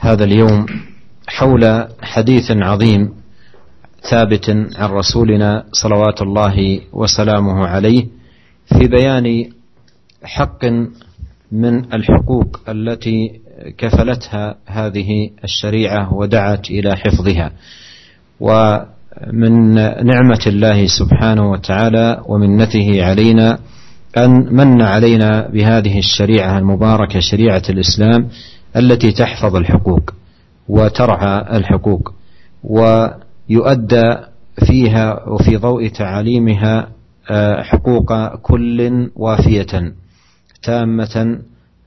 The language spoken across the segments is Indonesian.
هذا اليوم حول حديث عظيم ثابت عن رسولنا صلوات الله وسلامه عليه في بيان حق من الحقوق التي كفلتها هذه الشريعة ودعت إلى حفظها. ومن نعمة الله سبحانه وتعالى ومنته علينا أن من علينا بهذه الشريعة المباركة شريعة الإسلام التي تحفظ الحقوق وترعى الحقوق ويؤدى فيها وفي ضوء تعاليمها حقوق كل وافية تامة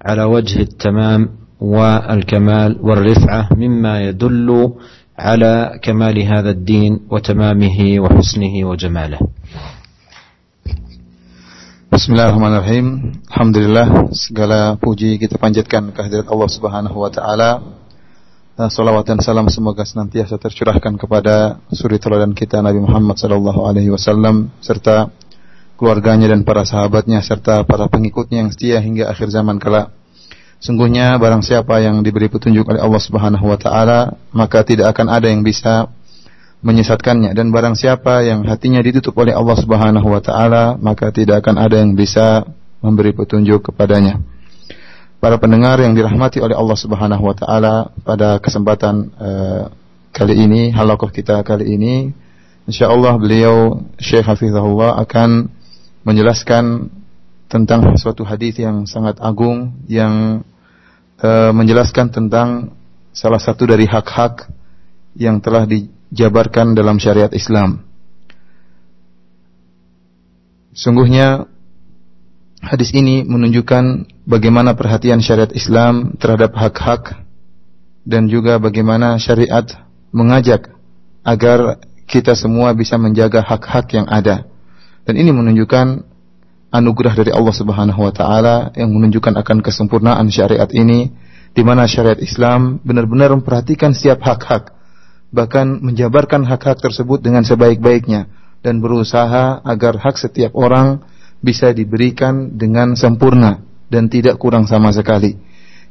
على وجه التمام والكمال والرفعة مما يدل على كمال هذا الدين وتمامه وحسنه وجماله. Bismillahirrahmanirrahim. Alhamdulillah segala puji kita panjatkan kehadirat Allah Subhanahu wa taala. Salawat dan salam semoga senantiasa tercurahkan kepada suri teladan kita Nabi Muhammad sallallahu alaihi wasallam serta keluarganya dan para sahabatnya serta para pengikutnya yang setia hingga akhir zaman kelak. Sungguhnya barang siapa yang diberi petunjuk oleh Allah Subhanahu wa taala, maka tidak akan ada yang bisa menyesatkannya dan barang siapa yang hatinya ditutup oleh Allah Subhanahu wa taala maka tidak akan ada yang bisa memberi petunjuk kepadanya. Para pendengar yang dirahmati oleh Allah Subhanahu wa taala pada kesempatan uh, kali ini halaqah kita kali ini insyaallah beliau Syekh Hafizahullah akan menjelaskan tentang suatu hadis yang sangat agung yang uh, menjelaskan tentang salah satu dari hak-hak yang telah di jabarkan dalam syariat Islam. Sungguhnya hadis ini menunjukkan bagaimana perhatian syariat Islam terhadap hak-hak dan juga bagaimana syariat mengajak agar kita semua bisa menjaga hak-hak yang ada. Dan ini menunjukkan anugerah dari Allah Subhanahu wa taala yang menunjukkan akan kesempurnaan syariat ini di mana syariat Islam benar-benar memperhatikan setiap hak-hak bahkan menjabarkan hak-hak tersebut dengan sebaik-baiknya dan berusaha agar hak setiap orang bisa diberikan dengan sempurna dan tidak kurang sama sekali.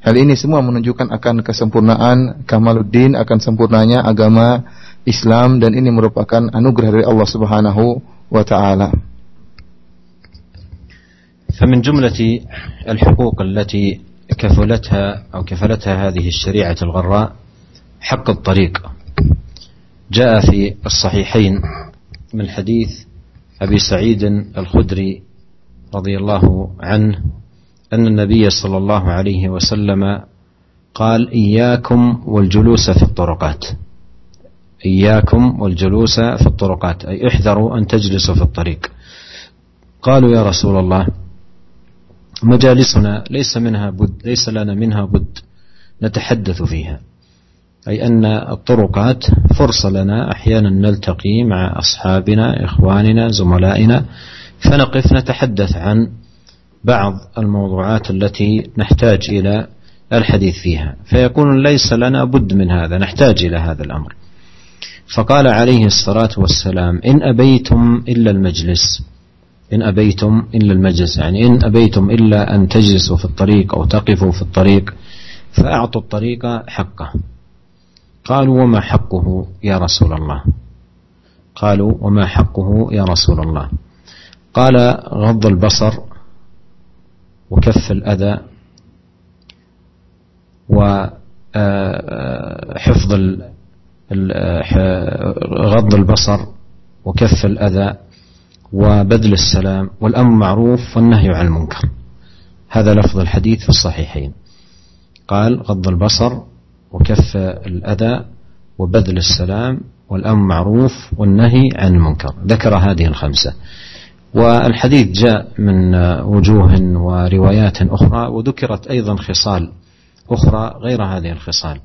Hal ini semua menunjukkan akan kesempurnaan kamaluddin akan sempurnanya agama Islam dan ini merupakan anugerah dari Allah Subhanahu wa taala. فمن جملة الحقوق التي كفلتها أو كفلتها هذه الشريعة الغراء حق الطريق جاء في الصحيحين من حديث أبي سعيد الخدري رضي الله عنه أن النبي صلى الله عليه وسلم قال إياكم والجلوس في الطرقات. إياكم والجلوس في الطرقات أي احذروا أن تجلسوا في الطريق. قالوا يا رسول الله مجالسنا ليس منها بد ليس لنا منها بد نتحدث فيها. أي أن الطرقات فرصة لنا أحيانا نلتقي مع أصحابنا إخواننا زملائنا فنقف نتحدث عن بعض الموضوعات التي نحتاج إلى الحديث فيها. فيكون ليس لنا بد من هذا نحتاج إلى هذا الأمر. فقال عليه الصلاة والسلام إن أبيتم إلا المجلس. إن أبيتم إلا المجلس يعني إن أبيتم إلا أن تجلسوا في الطريق أو تقفوا في الطريق فأعطوا الطريق حقه. قالوا وما حقه يا رسول الله. قالوا وما حقه يا رسول الله. قال غض البصر وكف الأذى وحفظ غض البصر وكف الأذى وبذل السلام والأمر معروف والنهي عن المنكر. هذا لفظ الحديث في الصحيحين. قال غض البصر وكف الأذى وبذل السلام والأمر معروف والنهي عن المنكر. ذكر هذه الخمسة. والحديث جاء من وجوه وروايات أخرى وذكرت أيضا خصال أخرى غير هذه الخصال.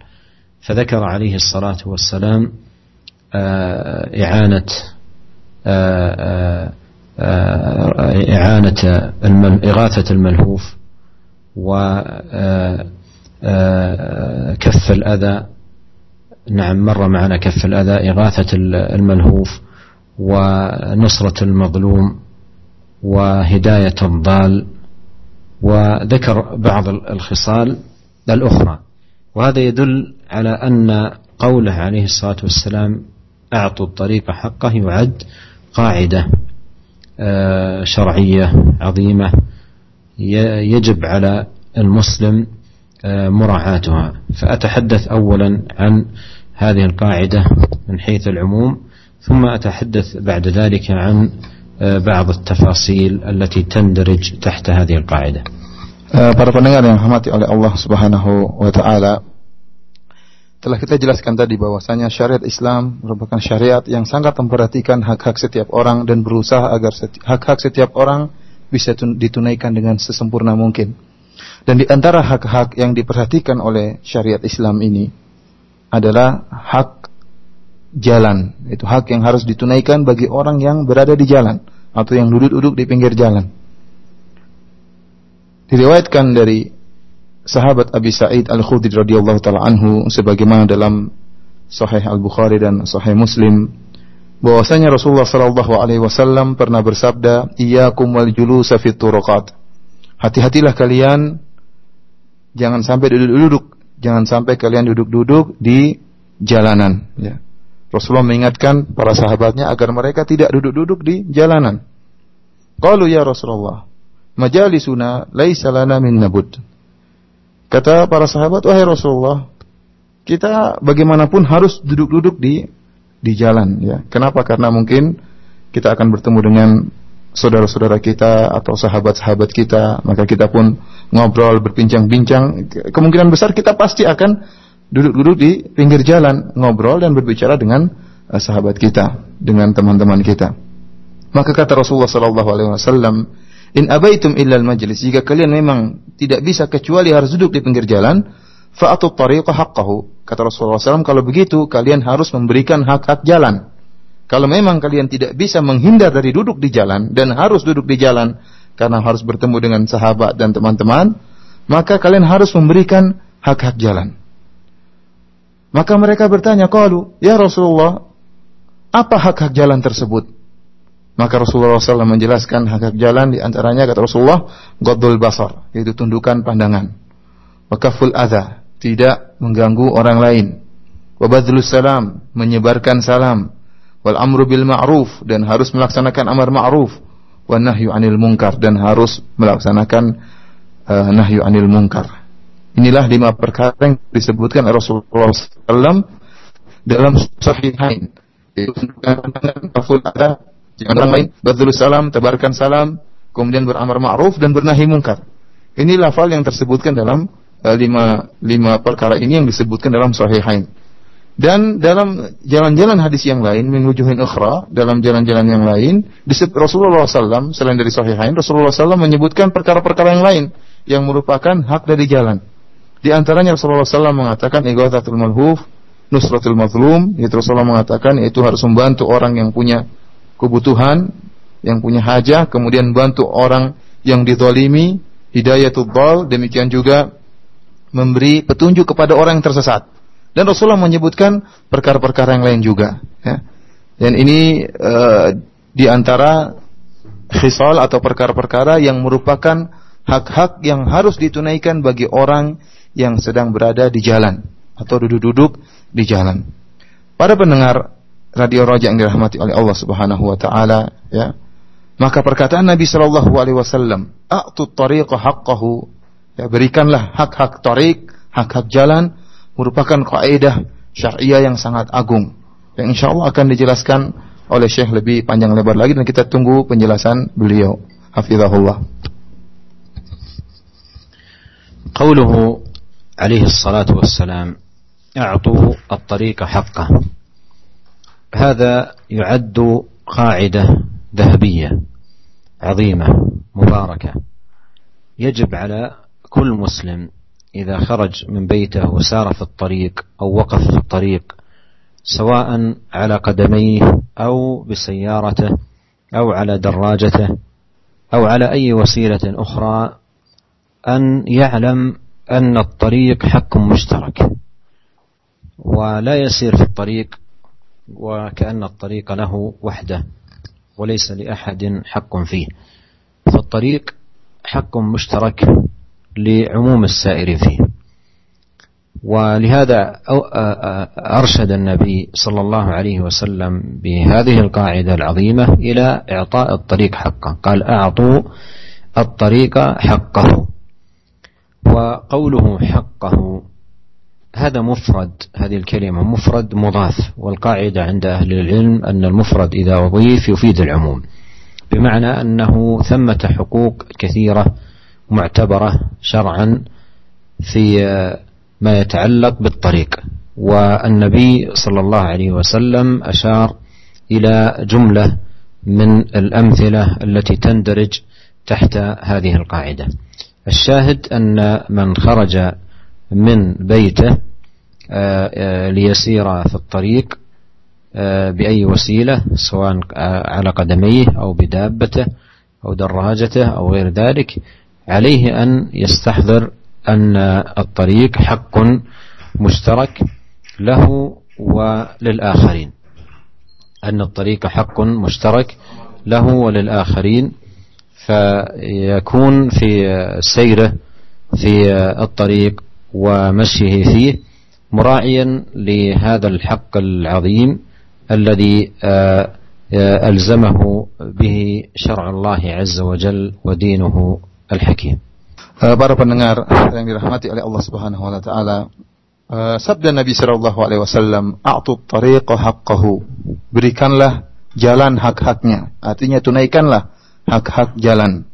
فذكر عليه الصلاة والسلام إعانة إعانة إغاثة الملهوف وكف الأذى. نعم مر معنا كف الأذى إغاثة الملهوف ونصرة المظلوم وهداية الضال وذكر بعض الخصال الأخرى. وهذا يدل على أن قوله عليه الصلاة والسلام أعطوا الطريق حقه يعد قاعدة آه، شرعية عظيمة يجب على المسلم آه، مراعاتها فأتحدث أولا عن هذه القاعدة من حيث العموم ثم أتحدث بعد ذلك عن آه، بعض التفاصيل التي تندرج تحت هذه القاعدة Para pendengar yang rahmati oleh Allah Subhanahu wa taala, telah kita jelaskan tadi bahwasanya syariat Islam merupakan syariat yang sangat memperhatikan hak-hak setiap orang dan berusaha agar hak-hak setiap orang bisa ditunaikan dengan sesempurna mungkin. Dan di antara hak-hak yang diperhatikan oleh syariat Islam ini adalah hak jalan. Itu hak yang harus ditunaikan bagi orang yang berada di jalan atau yang duduk-duduk di pinggir jalan. Diriwayatkan dari sahabat Abi Sa'id Al-Khudri radhiyallahu taala anhu sebagaimana dalam Sahih Al-Bukhari dan Sahih Muslim bahwasanya Rasulullah sallallahu alaihi wasallam pernah bersabda, "Iyyakum wal julusa fit turuqat." Hati-hatilah kalian jangan sampai duduk-duduk, jangan sampai kalian duduk-duduk di jalanan, ya. Rasulullah mengingatkan para sahabatnya agar mereka tidak duduk-duduk di jalanan. Qalu ya Rasulullah, majalisuna laisa lana min nabud. Kata para sahabat, wahai Rasulullah, kita bagaimanapun harus duduk-duduk di di jalan ya. Kenapa? Karena mungkin kita akan bertemu dengan saudara-saudara kita atau sahabat-sahabat kita, maka kita pun ngobrol, berbincang-bincang. Kemungkinan besar kita pasti akan duduk-duduk di pinggir jalan, ngobrol dan berbicara dengan uh, sahabat kita, dengan teman-teman kita. Maka kata Rasulullah sallallahu alaihi wasallam, In abaitum illal majlis. Jika kalian memang tidak bisa kecuali harus duduk di pinggir jalan, fa'atu tariqa haqqahu. Kata Rasulullah SAW, kalau begitu kalian harus memberikan hak-hak jalan. Kalau memang kalian tidak bisa menghindar dari duduk di jalan dan harus duduk di jalan karena harus bertemu dengan sahabat dan teman-teman, maka kalian harus memberikan hak-hak jalan. Maka mereka bertanya, "Qalu, ya Rasulullah, apa hak-hak jalan tersebut?" Maka Rasulullah SAW menjelaskan hak-hak jalan di antaranya kata Rasulullah godul basar yaitu tundukan pandangan. Wakaful adha tidak mengganggu orang lain. Wabadlus salam menyebarkan salam. Wal amru bil ma'ruf dan harus melaksanakan amar ma'ruf. Wan nahyu anil munkar dan harus melaksanakan uh, nahyu anil munkar. Inilah lima perkara yang disebutkan Rasulullah SAW dalam Sahihain. Adha, Jangan lain badlul salam, tebarkan salam, kemudian beramar ma'ruf dan bernahi mungkar. Ini lafal yang tersebutkan dalam uh, lima, lima perkara ini yang disebutkan dalam sahihain. Dan dalam jalan-jalan hadis yang lain, min wujuhin ukhra, dalam jalan-jalan yang lain, Rasulullah SAW, selain dari sahihain, Rasulullah SAW menyebutkan perkara-perkara yang lain, yang merupakan hak dari jalan. Di antaranya Rasulullah SAW mengatakan, Ighathatul malhuf, nusratul mazlum, yaitu Rasulullah mengatakan, itu harus membantu orang yang punya kebutuhan, yang punya hajah, kemudian bantu orang yang dizalimi, hidayatul dhal, demikian juga memberi petunjuk kepada orang yang tersesat. Dan Rasulullah menyebutkan perkara-perkara yang lain juga. Ya. Dan ini uh, di antara khisal atau perkara-perkara yang merupakan hak-hak yang harus ditunaikan bagi orang yang sedang berada di jalan atau duduk-duduk di jalan. Para pendengar radio Raja yang dirahmati oleh Allah Subhanahu wa taala ya maka perkataan Nabi sallallahu alaihi wasallam haqqahu ya berikanlah hak-hak tarik hak-hak jalan merupakan kaidah syariah yang sangat agung yang insyaallah akan dijelaskan oleh Syekh lebih panjang lebar lagi dan kita tunggu penjelasan beliau hafizahullah قوله عليه الصلاة والسلام أعطوا الطريق حقه هذا يعد قاعدة ذهبية عظيمة مباركة يجب على كل مسلم إذا خرج من بيته وسار في الطريق أو وقف في الطريق سواء على قدميه أو بسيارته أو على دراجته أو على أي وسيلة أخرى أن يعلم أن الطريق حق مشترك ولا يسير في الطريق وكأن الطريق له وحده وليس لأحد حق فيه. فالطريق حق مشترك لعموم السائر فيه. ولهذا أرشد النبي صلى الله عليه وسلم بهذه القاعدة العظيمة إلى إعطاء الطريق حقه. قال أعطوا الطريق حقه. وقوله حقه هذا مفرد هذه الكلمة مفرد مضاف. والقاعدة عند أهل العلم أن المفرد إذا أضيف يفيد العموم. بمعنى أنه ثمة حقوق كثيرة معتبرة شرعا في ما يتعلق بالطريق. والنبي صلى الله عليه وسلم أشار إلى جملة من الأمثلة التي تندرج تحت هذه القاعدة. الشاهد أن من خرج من بيته آه، آه، ليسير في الطريق آه، بأي وسيلة سواء على قدميه أو بدابته أو دراجته أو غير ذلك عليه أن يستحضر أن الطريق حق مشترك له وللآخرين. أن الطريق حق مشترك له وللآخرين فيكون في سيره في الطريق ومشيه فيه مراعيا لهذا الحق العظيم الذي ألزمه به شرع الله عز وجل ودينه Al-Hakim. Eh, para pendengar yang dirahmati oleh Allah Subhanahu wa taala, eh, sabda Nabi sallallahu alaihi wasallam, "A'tu tariqa haqqahu." Berikanlah jalan hak-haknya. Artinya tunaikanlah hak-hak jalan.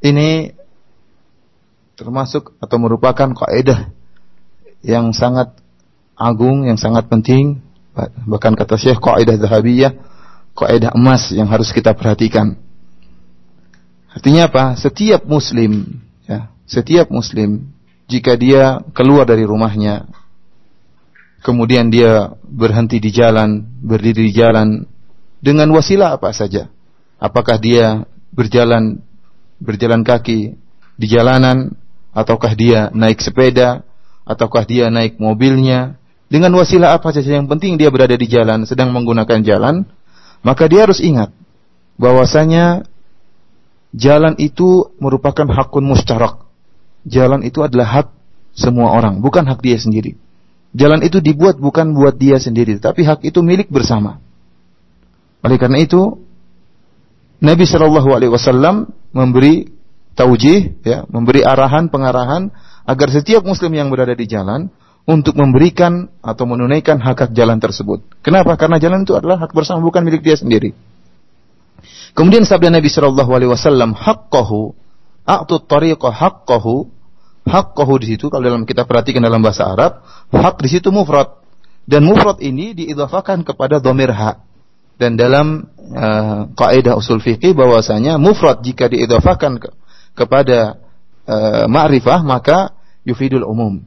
Ini termasuk atau merupakan kaidah yang sangat agung, yang sangat penting, bahkan kata Syekh kaidah zahabiyah, kaidah emas yang harus kita perhatikan. Artinya apa? Setiap muslim Ya, setiap muslim jika dia keluar dari rumahnya kemudian dia berhenti di jalan, berdiri di jalan dengan wasilah apa saja. Apakah dia berjalan berjalan kaki di jalanan ataukah dia naik sepeda ataukah dia naik mobilnya dengan wasilah apa saja yang penting dia berada di jalan sedang menggunakan jalan maka dia harus ingat bahwasanya jalan itu merupakan hakun mustarak. Jalan itu adalah hak semua orang, bukan hak dia sendiri. Jalan itu dibuat bukan buat dia sendiri, tapi hak itu milik bersama. Oleh karena itu, Nabi Shallallahu Alaihi Wasallam memberi taujih, ya, memberi arahan, pengarahan agar setiap Muslim yang berada di jalan untuk memberikan atau menunaikan hak hak jalan tersebut. Kenapa? Karena jalan itu adalah hak bersama, bukan milik dia sendiri. Kemudian sabda Nabi Shallallahu Alaihi Wasallam, haqqahu, a'tu tariqah haqqahu, haqqahu di situ kalau dalam kita perhatikan dalam bahasa Arab, hak di situ mufrad dan mufrad ini diidafakan kepada domir hak. Dan dalam uh, kaidah usul fikih bahwasanya mufrad jika diidafakan ke, kepada uh, ma'rifah maka yufidul umum.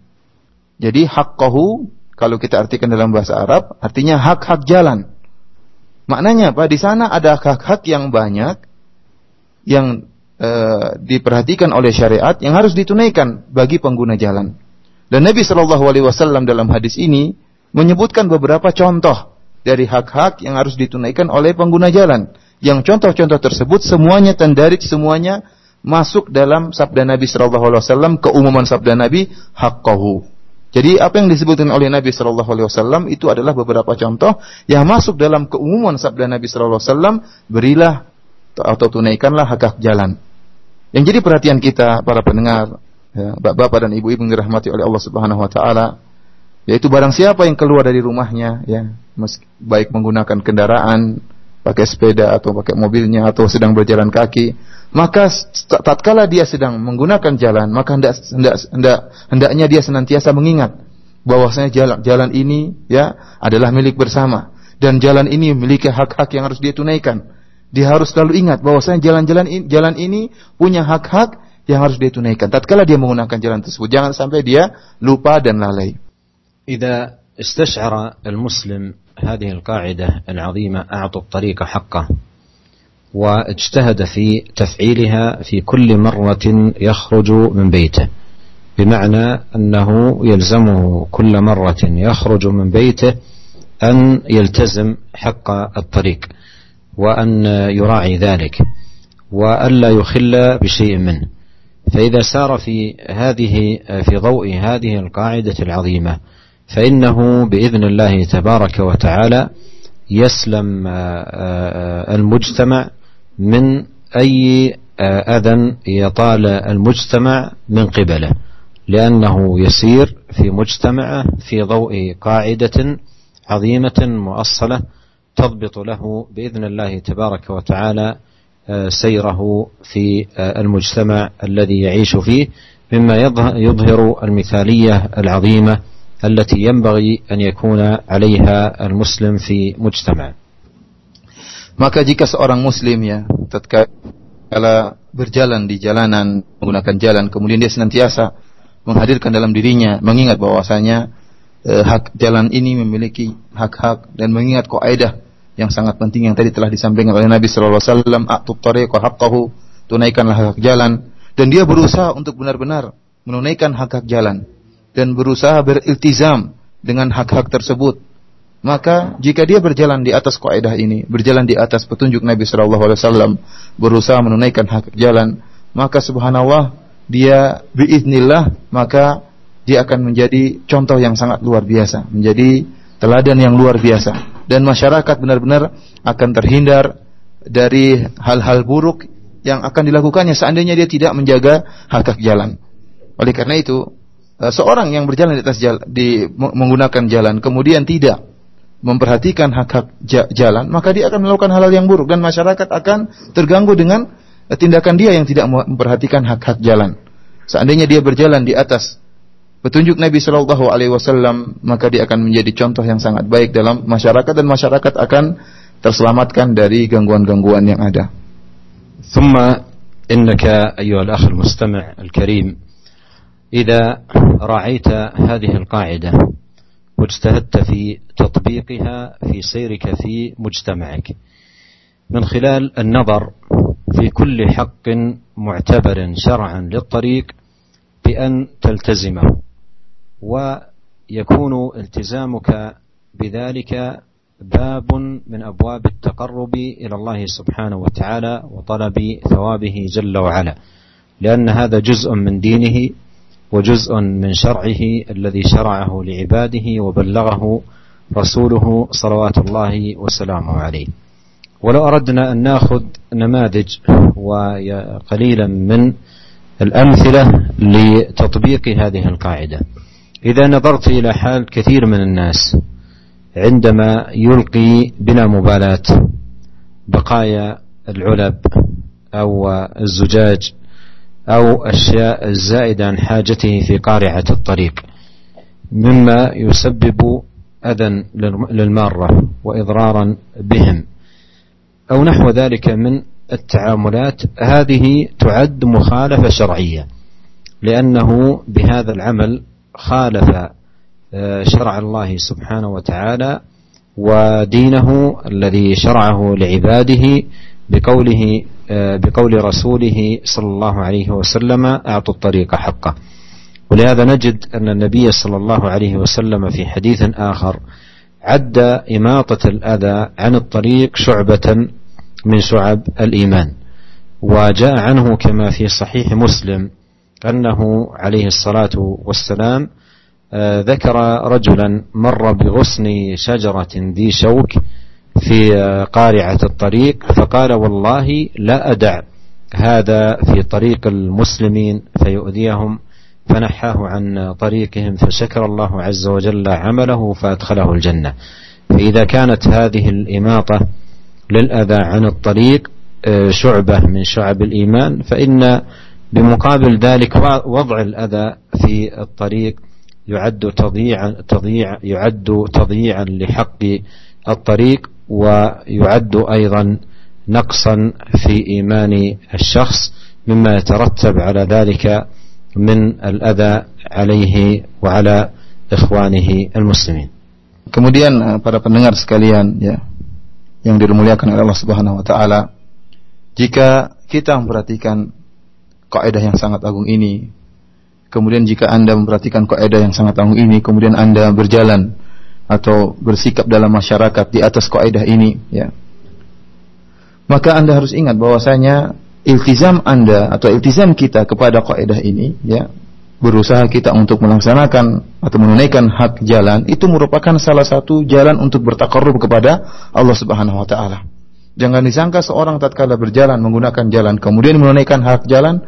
Jadi haqqahu kalau kita artikan dalam bahasa Arab artinya hak-hak jalan. Maknanya apa? Di sana ada hak-hak yang banyak yang e, diperhatikan oleh syariat yang harus ditunaikan bagi pengguna jalan. Dan Nabi Shallallahu Alaihi Wasallam dalam hadis ini menyebutkan beberapa contoh dari hak-hak yang harus ditunaikan oleh pengguna jalan. Yang contoh-contoh tersebut semuanya tendarit, semuanya masuk dalam sabda Nabi Shallallahu Alaihi Wasallam keumuman sabda Nabi haqqahu jadi apa yang disebutkan oleh Nabi Shallallahu Alaihi Wasallam itu adalah beberapa contoh yang masuk dalam keumuman sabda Nabi Shallallahu Alaihi Wasallam berilah atau tunaikanlah hak hak jalan. Yang jadi perhatian kita para pendengar, ya, bapak dan ibu-ibu yang dirahmati oleh Allah Subhanahu Wa Taala, yaitu barang siapa yang keluar dari rumahnya, ya, baik menggunakan kendaraan, pakai sepeda atau pakai mobilnya atau sedang berjalan kaki, maka tatkala dia sedang menggunakan jalan, maka hendak hendak hendak hendaknya dia senantiasa mengingat bahwasanya jalan jalan ini ya adalah milik bersama dan jalan ini memiliki hak-hak yang harus dia tunaikan. Dia harus selalu ingat bahwasanya jalan-jalan jalan ini punya hak-hak yang harus dia tunaikan. Tatkala dia menggunakan jalan tersebut, jangan sampai dia lupa dan lalai. Idza istash'ara al-muslim هذه القاعدة العظيمة أعطوا الطريق حقه. واجتهد في تفعيلها في كل مرة يخرج من بيته. بمعنى أنه يلزمه كل مرة يخرج من بيته أن يلتزم حق الطريق وأن يراعي ذلك وألا يخل بشيء منه. فإذا سار في هذه في ضوء هذه القاعدة العظيمة فإنه بإذن الله تبارك وتعالى يسلم المجتمع من أي أذى يطال المجتمع من قبله لأنه يسير في مجتمعه في ضوء قاعدة عظيمة مؤصلة تضبط له بإذن الله تبارك وتعالى سيره في المجتمع الذي يعيش فيه مما يظهر المثالية العظيمة التي ينبغي ان يكون عليها المسلم في مجتمع. Maka jika seorang muslim ya tatkala berjalan di jalanan menggunakan jalan kemudian dia senantiasa menghadirkan dalam dirinya mengingat bahwasanya eh, hak jalan ini memiliki hak-hak dan mengingat kaidah yang sangat penting yang tadi telah disampaikan oleh Nabi sallallahu alaihi wasallam atut tariqa haqqahu tunaikanlah hak jalan dan dia berusaha untuk benar-benar menunaikan hak-hak jalan dan berusaha beriltizam dengan hak-hak tersebut maka jika dia berjalan di atas kaidah ini berjalan di atas petunjuk Nabi sallallahu alaihi wasallam berusaha menunaikan hak jalan maka subhanallah dia biiznillah maka dia akan menjadi contoh yang sangat luar biasa menjadi teladan yang luar biasa dan masyarakat benar-benar akan terhindar dari hal-hal buruk yang akan dilakukannya seandainya dia tidak menjaga hak-hak jalan. Oleh karena itu, seorang yang berjalan di atas jalan, di menggunakan jalan kemudian tidak memperhatikan hak-hak jalan, maka dia akan melakukan hal-hal yang buruk dan masyarakat akan terganggu dengan e, tindakan dia yang tidak memperhatikan hak-hak jalan. Seandainya dia berjalan di atas petunjuk Nabi Shallallahu Alaihi Wasallam maka dia akan menjadi contoh yang sangat baik dalam masyarakat dan masyarakat akan terselamatkan dari gangguan-gangguan yang ada. ثم إنك أيها الأخ المستمع الكريم إذا رعيت هذه القاعدة واجتهدت في تطبيقها في سيرك في مجتمعك من خلال النظر في كل حق معتبر شرعا للطريق بأن تلتزمه ويكون التزامك بذلك باب من أبواب التقرب إلى الله سبحانه وتعالى وطلب ثوابه جل وعلا لأن هذا جزء من دينه وجزء من شرعه الذي شرعه لعباده وبلغه رسوله صلوات الله وسلامه عليه. ولو أردنا أن نأخذ نماذج وقليلا من الأمثلة لتطبيق هذه القاعدة. إذا نظرت إلى حال كثير من الناس عندما يلقي بلا مبالاة بقايا العلب أو الزجاج أو أشياء الزائدة عن حاجته في قارعة الطريق مما يسبب أذى للمارة وإضرارا بهم أو نحو ذلك من التعاملات. هذه تعد مخالفة شرعية لأنه بهذا العمل خالف آه، شرع الله سبحانه وتعالى ودينه الذي شرعه لعباده بقوله بقول رسوله صلى الله عليه وسلم أعطوا الطريق حقه. ولهذا نجد أن النبي صلى الله عليه وسلم في حديث آخر عد إماطة الأذى عن الطريق شعبة من شعب الإيمان. وجاء عنه كما في صحيح مسلم أنه عليه الصلاة والسلام آه، ذكر رجلا مر بغصن شجرة ذي شوك في آه، قارعة الطريق فقال والله لا أدع هذا في طريق المسلمين فيؤذيهم فنحاه عن طريقهم فشكر الله عز وجل عمله فأدخله الجنة. فإذا كانت هذه الإماطة للأذى عن الطريق آه، شعبة من شعب الإيمان فإن بمقابل ذلك وضع الأذى في الطريق يعد تضييعا تضييع يعد تضييعا لحق الطريق ويعد أيضا نقصا في إيمان الشخص مما يترتب على ذلك من الأذى عليه وعلى إخوانه المسلمين Kemudian eh, para pendengar sekalian ya yang dimuliakan oleh Allah Subhanahu wa taala jika kita memperhatikan kaidah yang sangat agung ini kemudian jika Anda memperhatikan kaidah yang sangat agung ini kemudian Anda berjalan atau bersikap dalam masyarakat di atas kaidah ini ya maka Anda harus ingat bahwasanya iltizam Anda atau iltizam kita kepada kaidah ini ya berusaha kita untuk melaksanakan atau menunaikan hak jalan itu merupakan salah satu jalan untuk bertakarrub kepada Allah Subhanahu wa taala. Jangan disangka seorang tatkala berjalan menggunakan jalan kemudian menunaikan hak jalan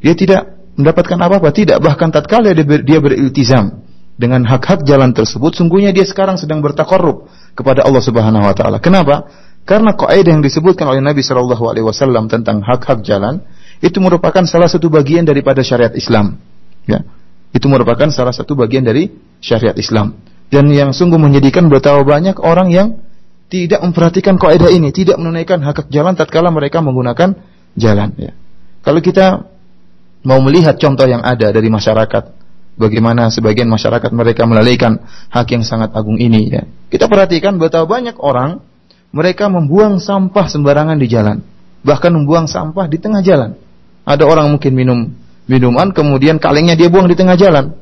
dia tidak mendapatkan apa-apa, tidak bahkan tatkala dia, dia beriltizam dengan hak-hak jalan tersebut sungguhnya dia sekarang sedang bertakarrub kepada Allah Subhanahu wa taala. Kenapa? Karena kaidah yang disebutkan oleh Nabi Shallallahu alaihi wasallam tentang hak-hak jalan itu merupakan salah satu bagian daripada syariat Islam. Ya. Itu merupakan salah satu bagian dari syariat Islam. Dan yang sungguh menyedihkan betapa banyak orang yang tidak memperhatikan kaidah ini, tidak menunaikan hak, hak jalan tatkala mereka menggunakan jalan ya. Kalau kita mau melihat contoh yang ada dari masyarakat, bagaimana sebagian masyarakat mereka melalaikan hak yang sangat agung ini ya. Kita perhatikan betapa banyak orang mereka membuang sampah sembarangan di jalan. Bahkan membuang sampah di tengah jalan. Ada orang mungkin minum minuman, kemudian kalengnya dia buang di tengah jalan.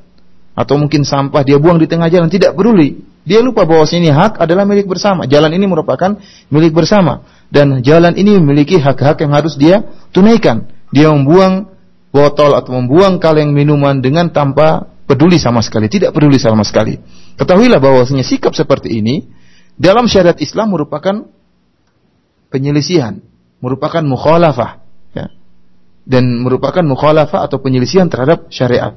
Atau mungkin sampah dia buang di tengah jalan, tidak peduli. Dia lupa bahwa ini hak adalah milik bersama. Jalan ini merupakan milik bersama. Dan jalan ini memiliki hak-hak yang harus dia tunaikan. Dia membuang botol atau membuang kaleng minuman dengan tanpa peduli sama sekali. Tidak peduli sama sekali. Ketahuilah bahwasanya sikap seperti ini dalam syariat Islam merupakan penyelisihan, merupakan mukhalafah, ya. dan merupakan mukhalafah atau penyelisihan terhadap syariat.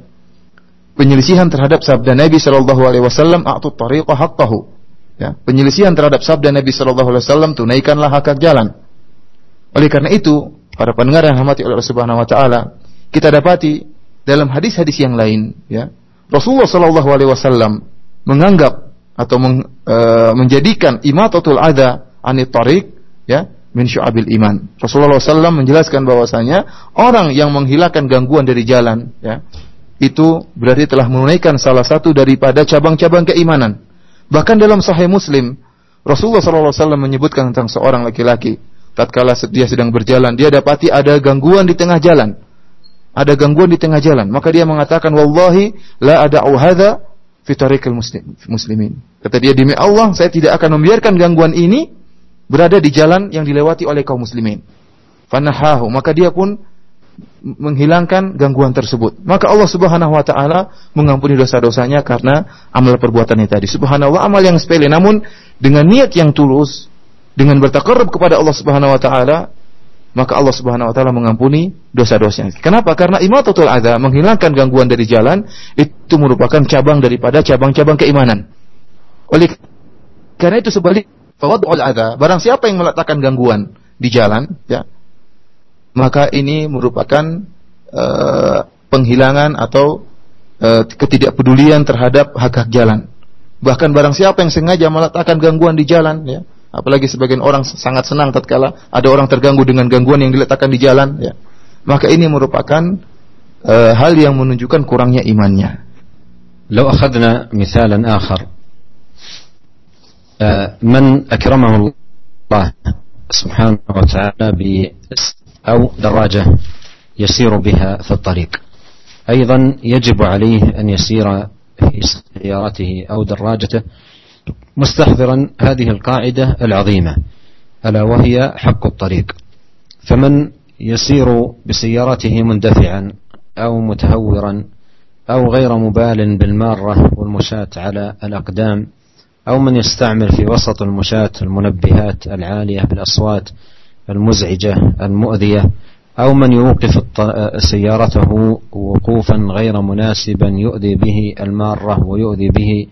Penyelisihan terhadap sabda Nabi Shallallahu Alaihi Wasallam atau tariqah haqqahu. Ya, penyelisihan terhadap sabda Nabi Shallallahu Alaihi Wasallam tunaikanlah hak jalan. Oleh karena itu, para pendengar yang hamati oleh Allah Subhanahu Taala, kita dapati dalam hadis-hadis yang lain, ya, Rasulullah Shallallahu Alaihi Wasallam menganggap atau meng, e, menjadikan imatatul ada anit tariq ya min syu'abil iman. Rasulullah SAW menjelaskan bahwasanya orang yang menghilangkan gangguan dari jalan ya itu berarti telah menunaikan salah satu daripada cabang-cabang keimanan. Bahkan dalam Sahih Muslim Rasulullah SAW menyebutkan tentang seorang laki-laki tatkala dia sedang berjalan dia dapati ada gangguan di tengah jalan. Ada gangguan di tengah jalan, maka dia mengatakan wallahi la ada'u hadza fitarikal muslim, muslimin. Kata dia demi Allah, saya tidak akan membiarkan gangguan ini berada di jalan yang dilewati oleh kaum muslimin. Fanahahu, maka dia pun menghilangkan gangguan tersebut. Maka Allah Subhanahu wa taala mengampuni dosa-dosanya karena amal perbuatannya tadi. Subhanallah amal yang sepele namun dengan niat yang tulus, dengan bertakarrub kepada Allah Subhanahu wa taala, maka Allah Subhanahu wa taala mengampuni dosa-dosanya. Kenapa? Karena imatatul adza, menghilangkan gangguan dari jalan itu merupakan cabang daripada cabang-cabang keimanan. Oleh karena itu sebalik fawadul adza, barang siapa yang meletakkan gangguan di jalan, ya, maka ini merupakan uh, penghilangan atau uh, ketidakpedulian terhadap hak-hak jalan. Bahkan barang siapa yang sengaja meletakkan gangguan di jalan, ya, Apalagi sebagian orang sangat senang tatkala ada orang terganggu dengan gangguan yang diletakkan di jalan, ya. Maka ini merupakan uh, hal yang menunjukkan kurangnya imannya. لو أخذنا مثالا آخر من أكرمه الله سبحانه وتعالى ب أو دراجة يسير بها في الطريق أيضا يجب عليه أن يسير في سيارته أو دراجته مستحضرا هذه القاعدة العظيمة ألا وهي حق الطريق. فمن يسير بسيارته مندفعا أو متهورا أو غير مبال بالمارة والمشاة على الأقدام أو من يستعمل في وسط المشاة المنبهات العالية بالأصوات المزعجة المؤذية أو من يوقف سيارته وقوفا غير مناسبا يؤذي به المارة ويؤذي به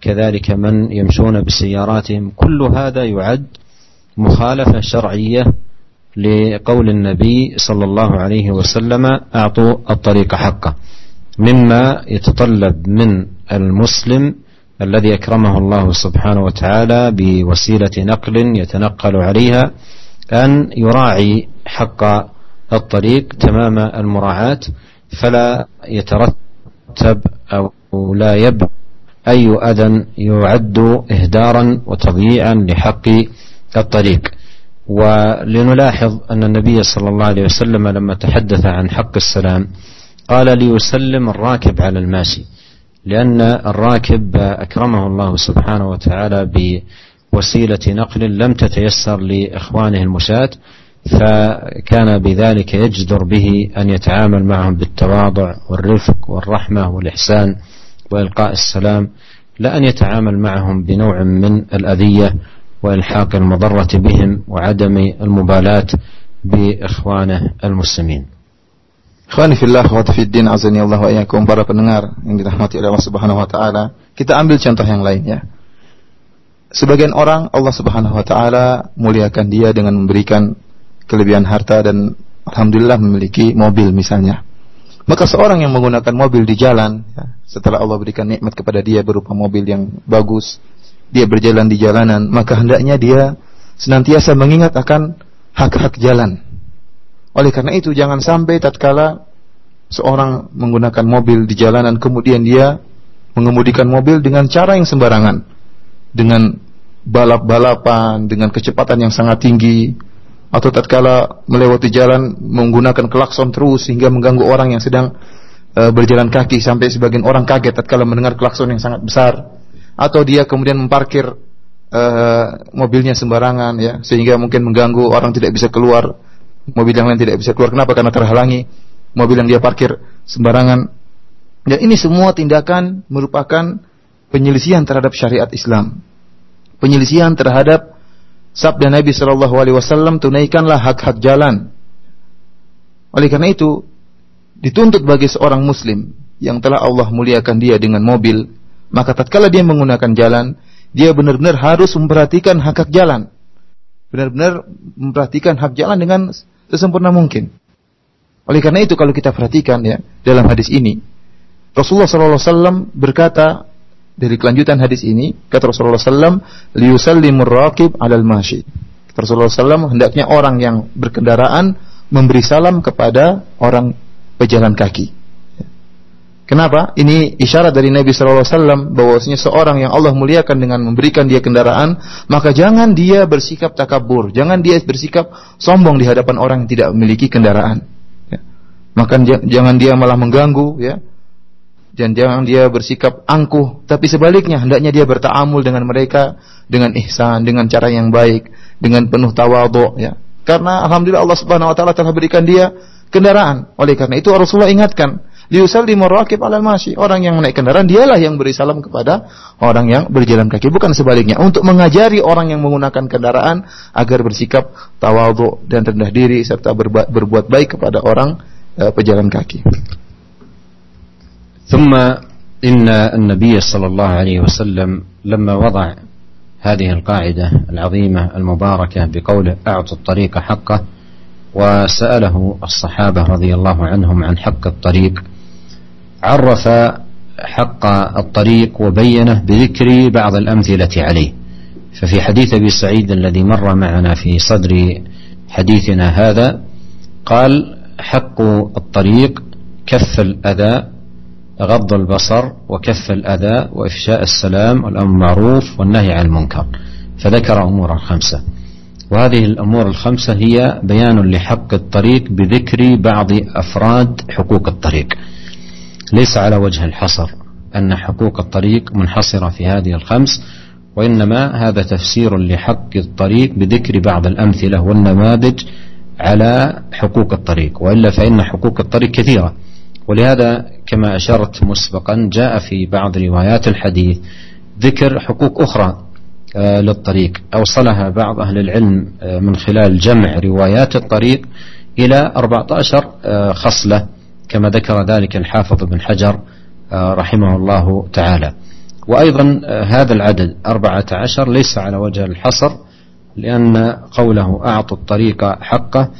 كذلك من يمشون بسياراتهم. كل هذا يعد مخالفة شرعية لقول النبي صلى الله عليه وسلم أعطوا الطريق حقه. مما يتطلب من المسلم الذي أكرمه الله سبحانه وتعالى بوسيلة نقل يتنقل عليها أن يراعي حق الطريق تمام المراعاة فلا يترتب أو لا يبدو أي أذى يعد إهدارا وتضييعا لحق الطريق. ولنلاحظ أن النبي صلى الله عليه وسلم لما تحدث عن حق السلام قال ليسلم الراكب على الماشي لأن الراكب أكرمه الله سبحانه وتعالى بوسيلة نقل لم تتيسر لإخوانه المشاة فكان بذلك يجدر به أن يتعامل معهم بالتواضع والرفق والرحمة والإحسان. وإلقاء السلام لا أن يتعامل معهم بنوع من الأذية وإلحاق المضرة بهم وعدم المبالاة بإخوانه المسلمين Ikhwani fillah wa tafiddin azani Allah wa iyyakum para pendengar yang dirahmati oleh Allah Subhanahu wa taala. Kita ambil contoh yang lain ya. Sebagian orang Allah Subhanahu wa taala muliakan dia dengan memberikan kelebihan harta dan alhamdulillah memiliki mobil misalnya. Maka seorang yang menggunakan mobil di jalan ya, setelah Allah berikan nikmat kepada dia berupa mobil yang bagus, dia berjalan di jalanan, maka hendaknya dia senantiasa mengingat akan hak-hak jalan oleh karena itu jangan sampai tatkala seorang menggunakan mobil di jalanan kemudian dia mengemudikan mobil dengan cara yang sembarangan. Dengan balap-balapan, dengan kecepatan yang sangat tinggi atau tatkala melewati jalan menggunakan klakson terus sehingga mengganggu orang yang sedang e, berjalan kaki sampai sebagian orang kaget tatkala mendengar klakson yang sangat besar atau dia kemudian memparkir e, mobilnya sembarangan ya sehingga mungkin mengganggu orang tidak bisa keluar mobil yang lain tidak bisa keluar. Kenapa? Karena terhalangi mobil yang dia parkir sembarangan. Dan ini semua tindakan merupakan penyelisihan terhadap syariat Islam. Penyelisihan terhadap sabda Nabi Shallallahu Alaihi Wasallam tunaikanlah hak-hak jalan. Oleh karena itu dituntut bagi seorang Muslim yang telah Allah muliakan dia dengan mobil, maka tatkala dia menggunakan jalan, dia benar-benar harus memperhatikan hak-hak jalan. Benar-benar memperhatikan hak jalan dengan sesempurna mungkin. Oleh karena itu kalau kita perhatikan ya dalam hadis ini Rasulullah SAW berkata dari kelanjutan hadis ini kata Rasulullah SAW liusallimur raqib alal mashi. Rasulullah SAW hendaknya orang yang berkendaraan memberi salam kepada orang pejalan kaki. Kenapa? Ini isyarat dari Nabi Shallallahu Alaihi Wasallam bahwasanya seorang yang Allah muliakan dengan memberikan dia kendaraan, maka jangan dia bersikap takabur, jangan dia bersikap sombong di hadapan orang yang tidak memiliki kendaraan. Ya. Maka jangan dia malah mengganggu, ya. Dan jangan dia bersikap angkuh, tapi sebaliknya hendaknya dia bertaamul dengan mereka dengan ihsan, dengan cara yang baik, dengan penuh tawadhu, ya. Karena alhamdulillah Allah Subhanahu wa taala telah berikan dia kendaraan. Oleh karena itu Rasulullah ingatkan, liusallimu raqib alal masyi. Orang yang menaik kendaraan dialah yang beri salam kepada orang yang berjalan kaki, bukan sebaliknya. Untuk mengajari orang yang menggunakan kendaraan agar bersikap tawadhu dan rendah diri serta berbuat baik kepada orang uh, pejalan kaki. ثم إن النبي صلى الله عليه وسلم لما وضع هذه القاعدة العظيمة المباركة بقوله أعطوا الطريق حقه وسأله الصحابة رضي الله عنهم عن حق الطريق عرف حق الطريق وبينه بذكر بعض الأمثلة عليه. ففي حديث أبي سعيد الذي مر معنا في صدر حديثنا هذا قال حق الطريق كف الأذى غض البصر وكف الأذى وإفشاء السلام والأمر المعروف والنهي عن المنكر. فذكر أمورا خمسة وهذه الأمور الخمسة هي بيان لحق الطريق بذكر بعض أفراد حقوق الطريق. ليس على وجه الحصر أن حقوق الطريق منحصرة في هذه الخمس وإنما هذا تفسير لحق الطريق بذكر بعض الأمثلة والنماذج على حقوق الطريق. وإلا فإن حقوق الطريق كثيرة. ولهذا كما أشرت مسبقا جاء في بعض روايات الحديث ذكر حقوق أخرى آه، للطريق. أوصلها بعض أهل العلم آه، من خلال جمع روايات الطريق إلى 14 آه، خصلة كما ذكر ذلك الحافظ بن حجر رحمه الله تعالى. وأيضا هذا العدد أربعة عشر ليس على وجه الحصر لأن قوله أعطوا الطريق حقه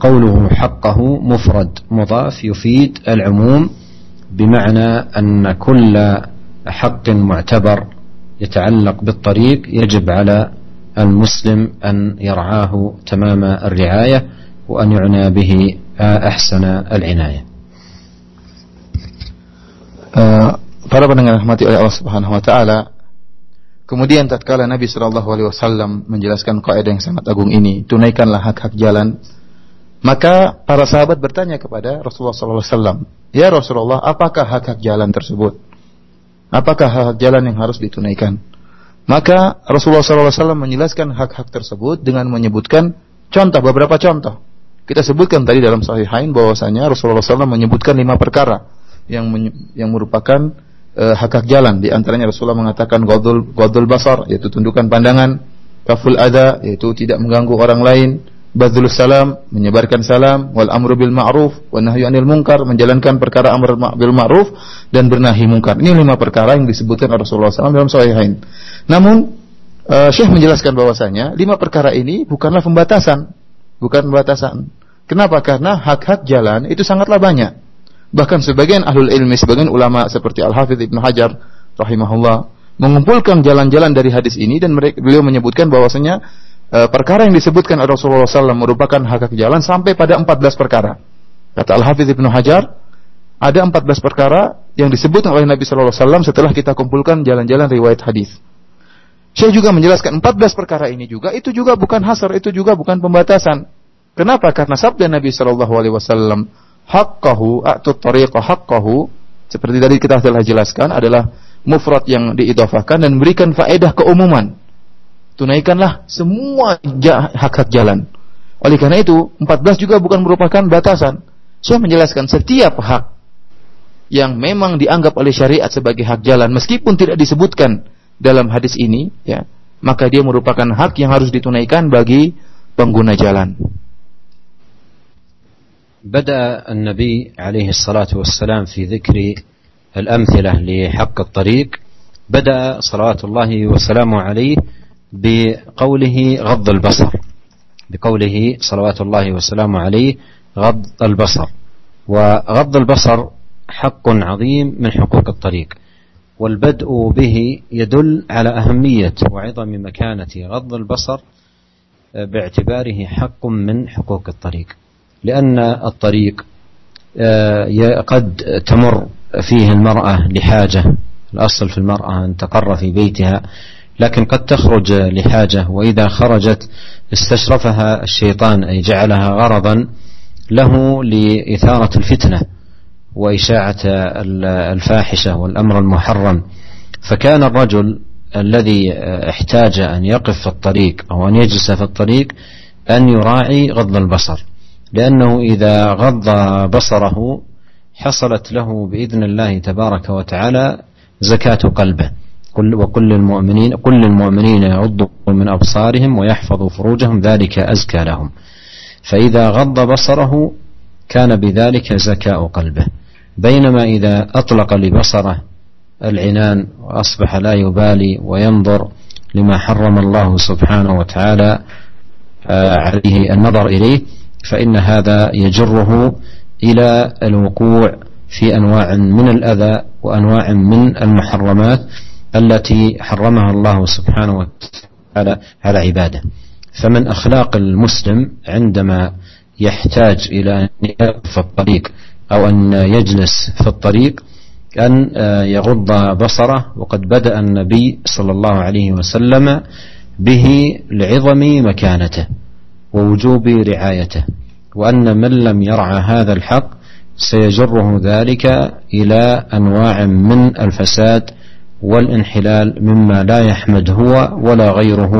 قوله حقه مفرد مضاف يفيد العموم بمعنى أن كل حق معتبر يتعلق بالطريق يجب على المسلم أن يرعاه تمام الرعاية وأن يعنى به أحسن العناية para pendengar rahmati oleh Allah Subhanahu wa taala Kemudian tatkala Nabi Shallallahu Alaihi Wasallam menjelaskan kaidah yang sangat agung ini, tunaikanlah hak-hak jalan. Maka para sahabat bertanya kepada Rasulullah Wasallam, ya Rasulullah, apakah hak-hak jalan tersebut? Apakah hak-hak jalan yang harus ditunaikan? Maka Rasulullah Wasallam menjelaskan hak-hak tersebut dengan menyebutkan contoh beberapa contoh. Kita sebutkan tadi dalam Sahihain bahwasanya Rasulullah SAW menyebutkan lima perkara yang yang merupakan uh, hak-hak jalan. Di antaranya Rasulullah mengatakan godul godul basar yaitu tundukan pandangan, kaful ada yaitu tidak mengganggu orang lain, badzul salam menyebarkan salam, wal amru bil ma'ruf wa nahyu anil munkar menjalankan perkara amr bil ma'ruf dan bernahi munkar. Ini lima perkara yang disebutkan Rasulullah SAW dalam sahihain. Namun uh, Syekh menjelaskan bahwasanya lima perkara ini bukanlah pembatasan, bukan pembatasan. Kenapa? Karena hak-hak jalan itu sangatlah banyak. Bahkan sebagian ahlul ilmi, sebagian ulama seperti Al-Hafidh Ibnu Hajar rahimahullah mengumpulkan jalan-jalan dari hadis ini dan mereka, beliau menyebutkan bahwasanya e, perkara yang disebutkan oleh Rasulullah SAW merupakan hak hak jalan sampai pada 14 perkara. Kata Al-Hafidh Ibnu Hajar, ada 14 perkara yang disebutkan oleh Nabi SAW setelah kita kumpulkan jalan-jalan riwayat hadis. Saya juga menjelaskan 14 perkara ini juga itu juga bukan hasar, itu juga bukan pembatasan. Kenapa? Karena sabda Nabi Shallallahu Alaihi Wasallam, haqqahu atau tariqah haqqahu seperti tadi kita telah jelaskan adalah mufrad yang diidofahkan dan memberikan faedah keumuman Tunaikanlah semua hak-hak jalan. Oleh karena itu, 14 juga bukan merupakan batasan. Saya menjelaskan setiap hak yang memang dianggap oleh syariat sebagai hak jalan meskipun tidak disebutkan dalam hadis ini ya, maka dia merupakan hak yang harus ditunaikan bagi pengguna jalan. بدأ النبي عليه الصلاة والسلام في ذكر الأمثلة لحق الطريق بدأ صلوات الله وسلامه عليه بقوله غض البصر. بقوله صلوات الله وسلامه عليه غض البصر. وغض البصر حق عظيم من حقوق الطريق. والبدء به يدل على أهمية وعظم مكانة غض البصر باعتباره حق من حقوق الطريق. لأن الطريق آه، قد تمر فيه المرأة لحاجة. الأصل في المرأة أن تقر في بيتها. لكن قد تخرج لحاجة وإذا خرجت استشرفها الشيطان أي جعلها غرضا له لإثارة الفتنة وإشاعة الفاحشة والأمر المحرم. فكان الرجل الذي احتاج أن يقف في الطريق أو أن يجلس في الطريق أن يراعي غض البصر لأنه إذا غض بصره حصلت له بإذن الله تبارك وتعالى زكاة قلبه. كل وكل المؤمنين كل المؤمنين يغضوا من أبصارهم ويحفظوا فروجهم ذلك أزكى لهم. فإذا غض بصره كان بذلك زكاء قلبه. بينما إذا أطلق لبصره العنان وأصبح لا يبالي وينظر لما حرم الله سبحانه وتعالى آه، عليه النظر إليه فإن هذا يجره إلى الوقوع في أنواع من الأذى وأنواع من المحرمات. التي حرمها الله سبحانه وتعالى على عباده. فمن أخلاق المسلم عندما يحتاج إلى أن يقف الطريق أو أن يجلس في الطريق أن يغض بصره. وقد بدأ النبي صلى الله عليه وسلم به لعظم مكانته ووجوب رعايته وأن من لم يرعى هذا الحق سيجره ذلك إلى أنواع من الفساد والانحلال مما لا يحمد هو ولا غيره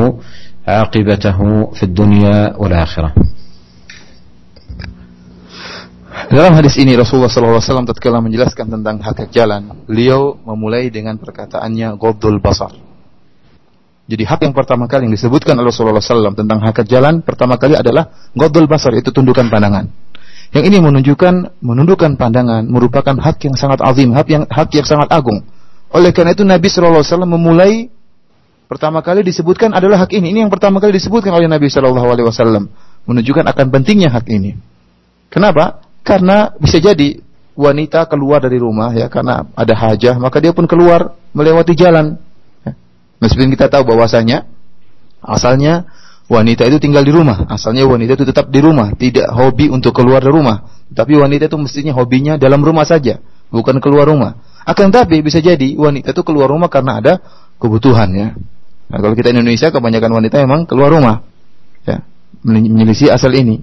عاقبته في الدنيا والآخرة Dalam hadis ini Rasulullah SAW tatkala menjelaskan tentang hak jalan, beliau memulai dengan perkataannya Godul Basar. Jadi hak yang pertama kali yang disebutkan oleh Rasulullah SAW tentang hak jalan pertama kali adalah godul basar itu tundukan pandangan. Yang ini menunjukkan menundukkan pandangan merupakan hak yang sangat azim, hak yang hak yang sangat agung. oleh karena itu Nabi SAW memulai pertama kali disebutkan adalah hak ini. Ini yang pertama kali disebutkan oleh Nabi SAW menunjukkan akan pentingnya hak ini. Kenapa? Karena bisa jadi wanita keluar dari rumah ya karena ada hajah maka dia pun keluar melewati jalan Meskipun kita tahu bahwasanya asalnya wanita itu tinggal di rumah. Asalnya wanita itu tetap di rumah, tidak hobi untuk keluar dari rumah. Tapi wanita itu mestinya hobinya dalam rumah saja, bukan keluar rumah. Akan tapi bisa jadi wanita itu keluar rumah karena ada kebutuhan ya. Nah, kalau kita Indonesia kebanyakan wanita memang keluar rumah. Ya, menyelisih asal ini.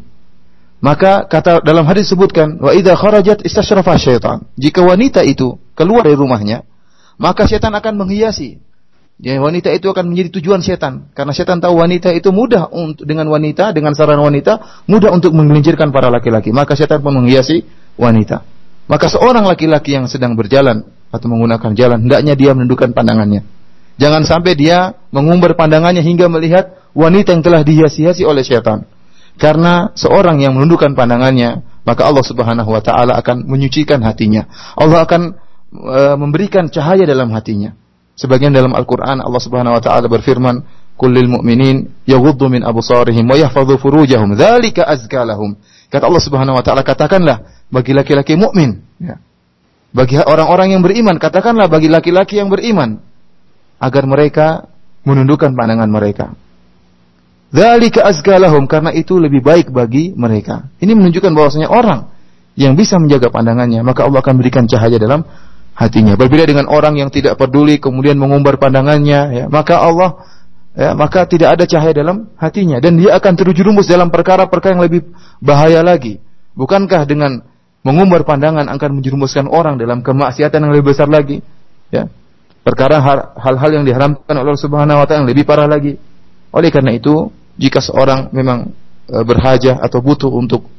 Maka kata dalam hadis sebutkan wa idza kharajat istasyrafa syaitan. Jika wanita itu keluar dari rumahnya, maka setan akan menghiasi Ya, wanita itu akan menjadi tujuan setan karena setan tahu wanita itu mudah untuk dengan wanita dengan saran wanita mudah untuk menggelincirkan para laki-laki maka setan pun menghiasi wanita maka seorang laki-laki yang sedang berjalan atau menggunakan jalan hendaknya dia menundukkan pandangannya. Jangan sampai dia mengumbar pandangannya hingga melihat wanita yang telah dihiasi-hiasi oleh setan karena seorang yang menundukkan pandangannya maka Allah Subhanahu wa taala akan menyucikan hatinya. Allah akan e, memberikan cahaya dalam hatinya. Sebagian dalam Al-Qur'an Allah Subhanahu wa taala berfirman, "Kullil mu'minin yaghuddu min absarihim wa yahfadhu furujahum, dzalika azka lahum." Kata Allah Subhanahu wa taala, katakanlah bagi laki-laki mukmin, ya. Bagi orang-orang yang beriman, katakanlah bagi laki-laki yang beriman agar mereka menundukkan pandangan mereka. Dzalika azka lahum karena itu lebih baik bagi mereka. Ini menunjukkan bahwasanya orang yang bisa menjaga pandangannya, maka Allah akan berikan cahaya dalam hatinya. Berbeda dengan orang yang tidak peduli kemudian mengumbar pandangannya, ya, maka Allah ya, maka tidak ada cahaya dalam hatinya dan dia akan terjerumus dalam perkara-perkara yang lebih bahaya lagi. Bukankah dengan mengumbar pandangan akan menjerumuskan orang dalam kemaksiatan yang lebih besar lagi? Ya. Perkara hal-hal yang diharamkan oleh Allah Subhanahu wa taala yang lebih parah lagi. Oleh karena itu, jika seorang memang e, berhajah atau butuh untuk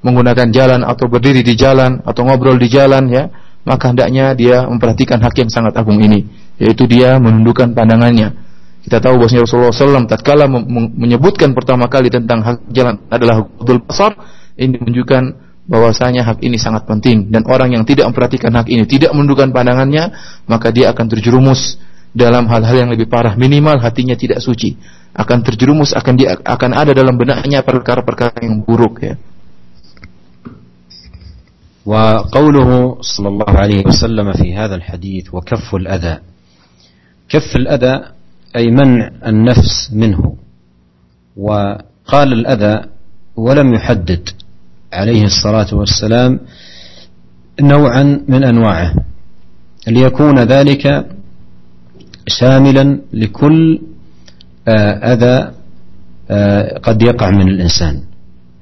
menggunakan jalan atau berdiri di jalan atau ngobrol di jalan ya, maka hendaknya dia memperhatikan hak yang sangat agung ini, yaitu dia menundukkan pandangannya. Kita tahu bahwa Rasulullah SAW tatkala menyebutkan pertama kali tentang hak jalan adalah hukul pasar, ini menunjukkan bahwasanya hak ini sangat penting dan orang yang tidak memperhatikan hak ini, tidak menundukkan pandangannya, maka dia akan terjerumus dalam hal-hal yang lebih parah, minimal hatinya tidak suci, akan terjerumus akan dia akan ada dalam benaknya perkara-perkara yang buruk ya. وقوله صلى الله عليه وسلم في هذا الحديث وكف الأذى كف الأذى أي منع النفس منه. وقال الأذى ولم يحدد عليه الصلاة والسلام نوعا من أنواعه ليكون ذلك شاملا لكل آه، أذى آه، قد يقع من الإنسان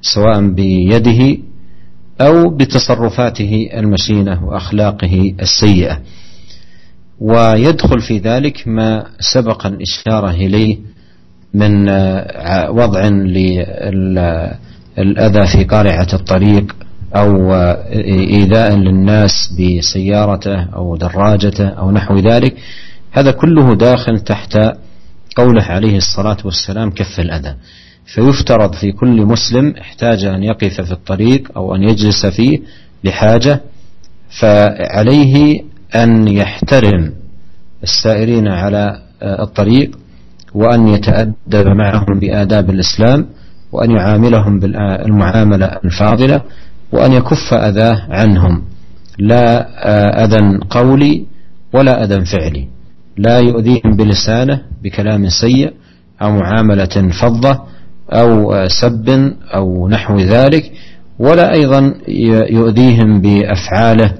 سواء بيده أو بتصرفاته المشينة وأخلاقه السيئة. ويدخل في ذلك ما سبق الإشارة إليه من وضع للأذى في قارعة الطريق أو إيذاء للناس بسيارته أو دراجته أو نحو ذلك. هذا كله داخل تحت قوله عليه الصلاة والسلام كف الأذى. فيفترض في كل مسلم احتاج أن يقف في الطريق أو أن يجلس فيه لحاجة فعليه أن يحترم السائرين على الطريق وأن يتأدب معهم بآداب الإسلام وأن يعاملهم بالمعاملة الفاضلة وأن يكف أذاه عنهم. لا أذى قولي ولا أذى فعلي. لا يؤذيهم بلسانه بكلام سيء أو معاملة فظة أو سب أو نحو ذلك ولا أيضا يؤذيهم بأفعاله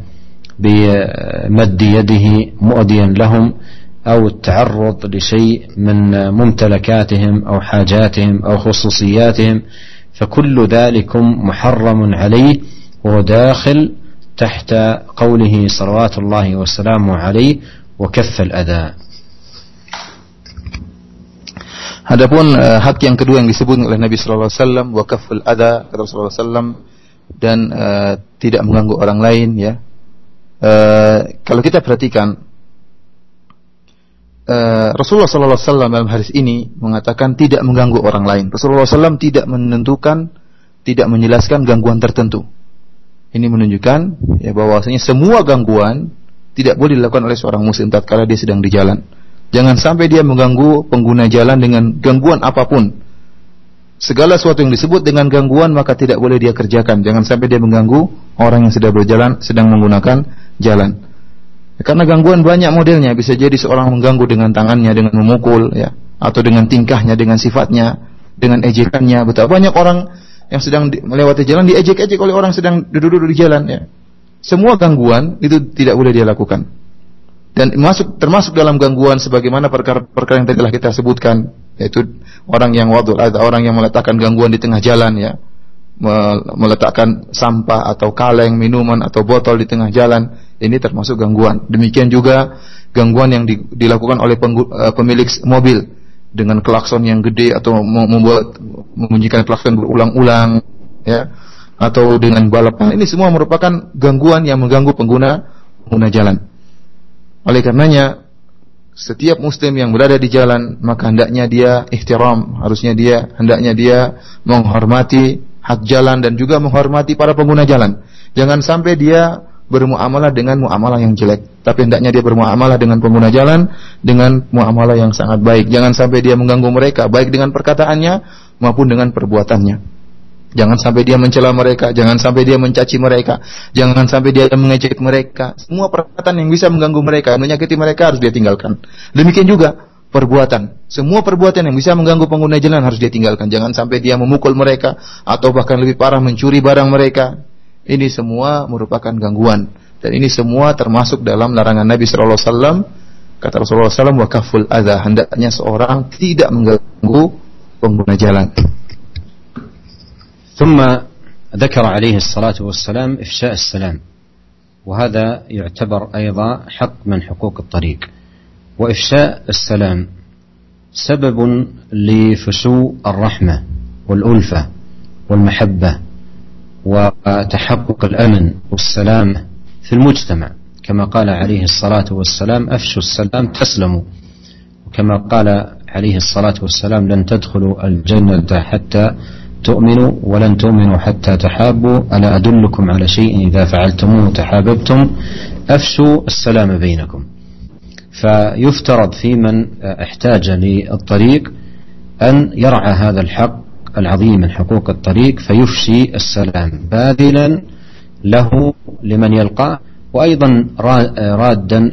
بمد يده مؤذيا لهم أو التعرض لشيء من ممتلكاتهم أو حاجاتهم أو خصوصياتهم فكل ذلكم محرم عليه وهو داخل تحت قوله صلوات الله وسلامه عليه وكف الأذى Adapun uh, hak yang kedua yang disebut oleh Nabi sallallahu alaihi wasallam wa kaful ada kata Rasulullah sallallahu dan uh, tidak mengganggu orang lain ya. Uh, kalau kita perhatikan uh, Rasulullah sallallahu alaihi wasallam dalam hadis ini mengatakan tidak mengganggu orang lain. Rasulullah sallallahu tidak menentukan tidak menjelaskan gangguan tertentu. Ini menunjukkan ya bahwasanya semua gangguan tidak boleh dilakukan oleh seorang muslim tatkala dia sedang di jalan. Jangan sampai dia mengganggu pengguna jalan dengan gangguan apa pun. Segala sesuatu yang disebut dengan gangguan maka tidak boleh dia kerjakan. Jangan sampai dia mengganggu orang yang sedang berjalan, sedang menggunakan jalan. Karena gangguan banyak modelnya, bisa jadi seorang mengganggu dengan tangannya, dengan memukul, ya, atau dengan tingkahnya, dengan sifatnya, dengan ejekannya. Betapa banyak orang yang sedang melewati jalan diejek-ejek oleh orang sedang duduk-duduk di jalan ya. Semua gangguan itu tidak boleh dia lakukan. Dan masuk termasuk dalam gangguan sebagaimana perkara-perkara yang telah kita sebutkan yaitu orang yang wadul ada orang yang meletakkan gangguan di tengah jalan ya meletakkan sampah atau kaleng minuman atau botol di tengah jalan ini termasuk gangguan. Demikian juga gangguan yang di, dilakukan oleh uh, pemilik mobil dengan klakson yang gede atau membuat membunyikan klakson berulang-ulang ya atau dengan balapan ini semua merupakan gangguan yang mengganggu pengguna pengguna jalan. Oleh karenanya setiap muslim yang berada di jalan maka hendaknya dia ihtiram, harusnya dia hendaknya dia menghormati hak jalan dan juga menghormati para pengguna jalan. Jangan sampai dia bermuamalah dengan muamalah yang jelek, tapi hendaknya dia bermuamalah dengan pengguna jalan dengan muamalah yang sangat baik. Jangan sampai dia mengganggu mereka baik dengan perkataannya maupun dengan perbuatannya. Jangan sampai dia mencela mereka, jangan sampai dia mencaci mereka, jangan sampai dia mengejek mereka. Semua perkataan yang bisa mengganggu mereka, menyakiti mereka harus dia tinggalkan. Demikian juga perbuatan. Semua perbuatan yang bisa mengganggu pengguna jalan harus dia tinggalkan. Jangan sampai dia memukul mereka atau bahkan lebih parah mencuri barang mereka. Ini semua merupakan gangguan dan ini semua termasuk dalam larangan Nabi sallallahu alaihi wasallam. Kata Rasulullah SAW, wakaful adha. Hendaknya seorang tidak mengganggu pengguna jalan. ثم ذكر عليه الصلاة والسلام إفشاء السلام وهذا يعتبر أيضا حق من حقوق الطريق وإفشاء السلام سبب لفشو الرحمة والألفة والمحبة وتحقق الأمن والسلام في المجتمع. كما قال عليه الصلاة والسلام أفشوا السلام تسلموا. وكما قال عليه الصلاة والسلام لن تدخلوا الجنة حتى تؤمنوا ولن تؤمنوا حتى تحابوا. ألا أدلكم على شيء إذا فعلتموه تحاببتم أفشوا السلام بينكم. فيفترض في من احتاج للطريق أن يرعى هذا الحق العظيم من حقوق الطريق فيفشي السلام باذلا له لمن يلقاه وأيضا رادا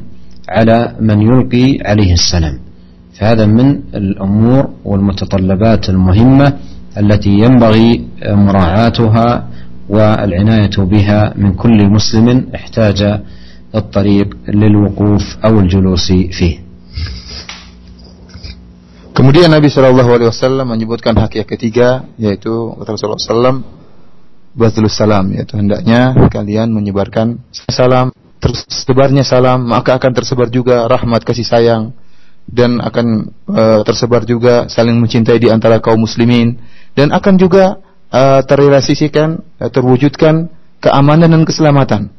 على من يلقي عليه السلام. فهذا من الأمور والمتطلبات المهمة التي ينبغي مراعاتها والعناية بها من كل مسلم احتاج الطريق للوقوف أو الجلوس فيه. Kemudian Nabi Shallallahu Alaihi Wasallam menyebutkan hak yang ketiga yaitu kata Rasulullah SAW Batlus salam yaitu hendaknya kalian menyebarkan salam tersebarnya salam maka akan tersebar juga rahmat kasih sayang dan akan uh, tersebar juga saling mencintai di antara kaum muslimin dan akan juga uh, terrealisasikan, uh, terwujudkan keamanan dan keselamatan.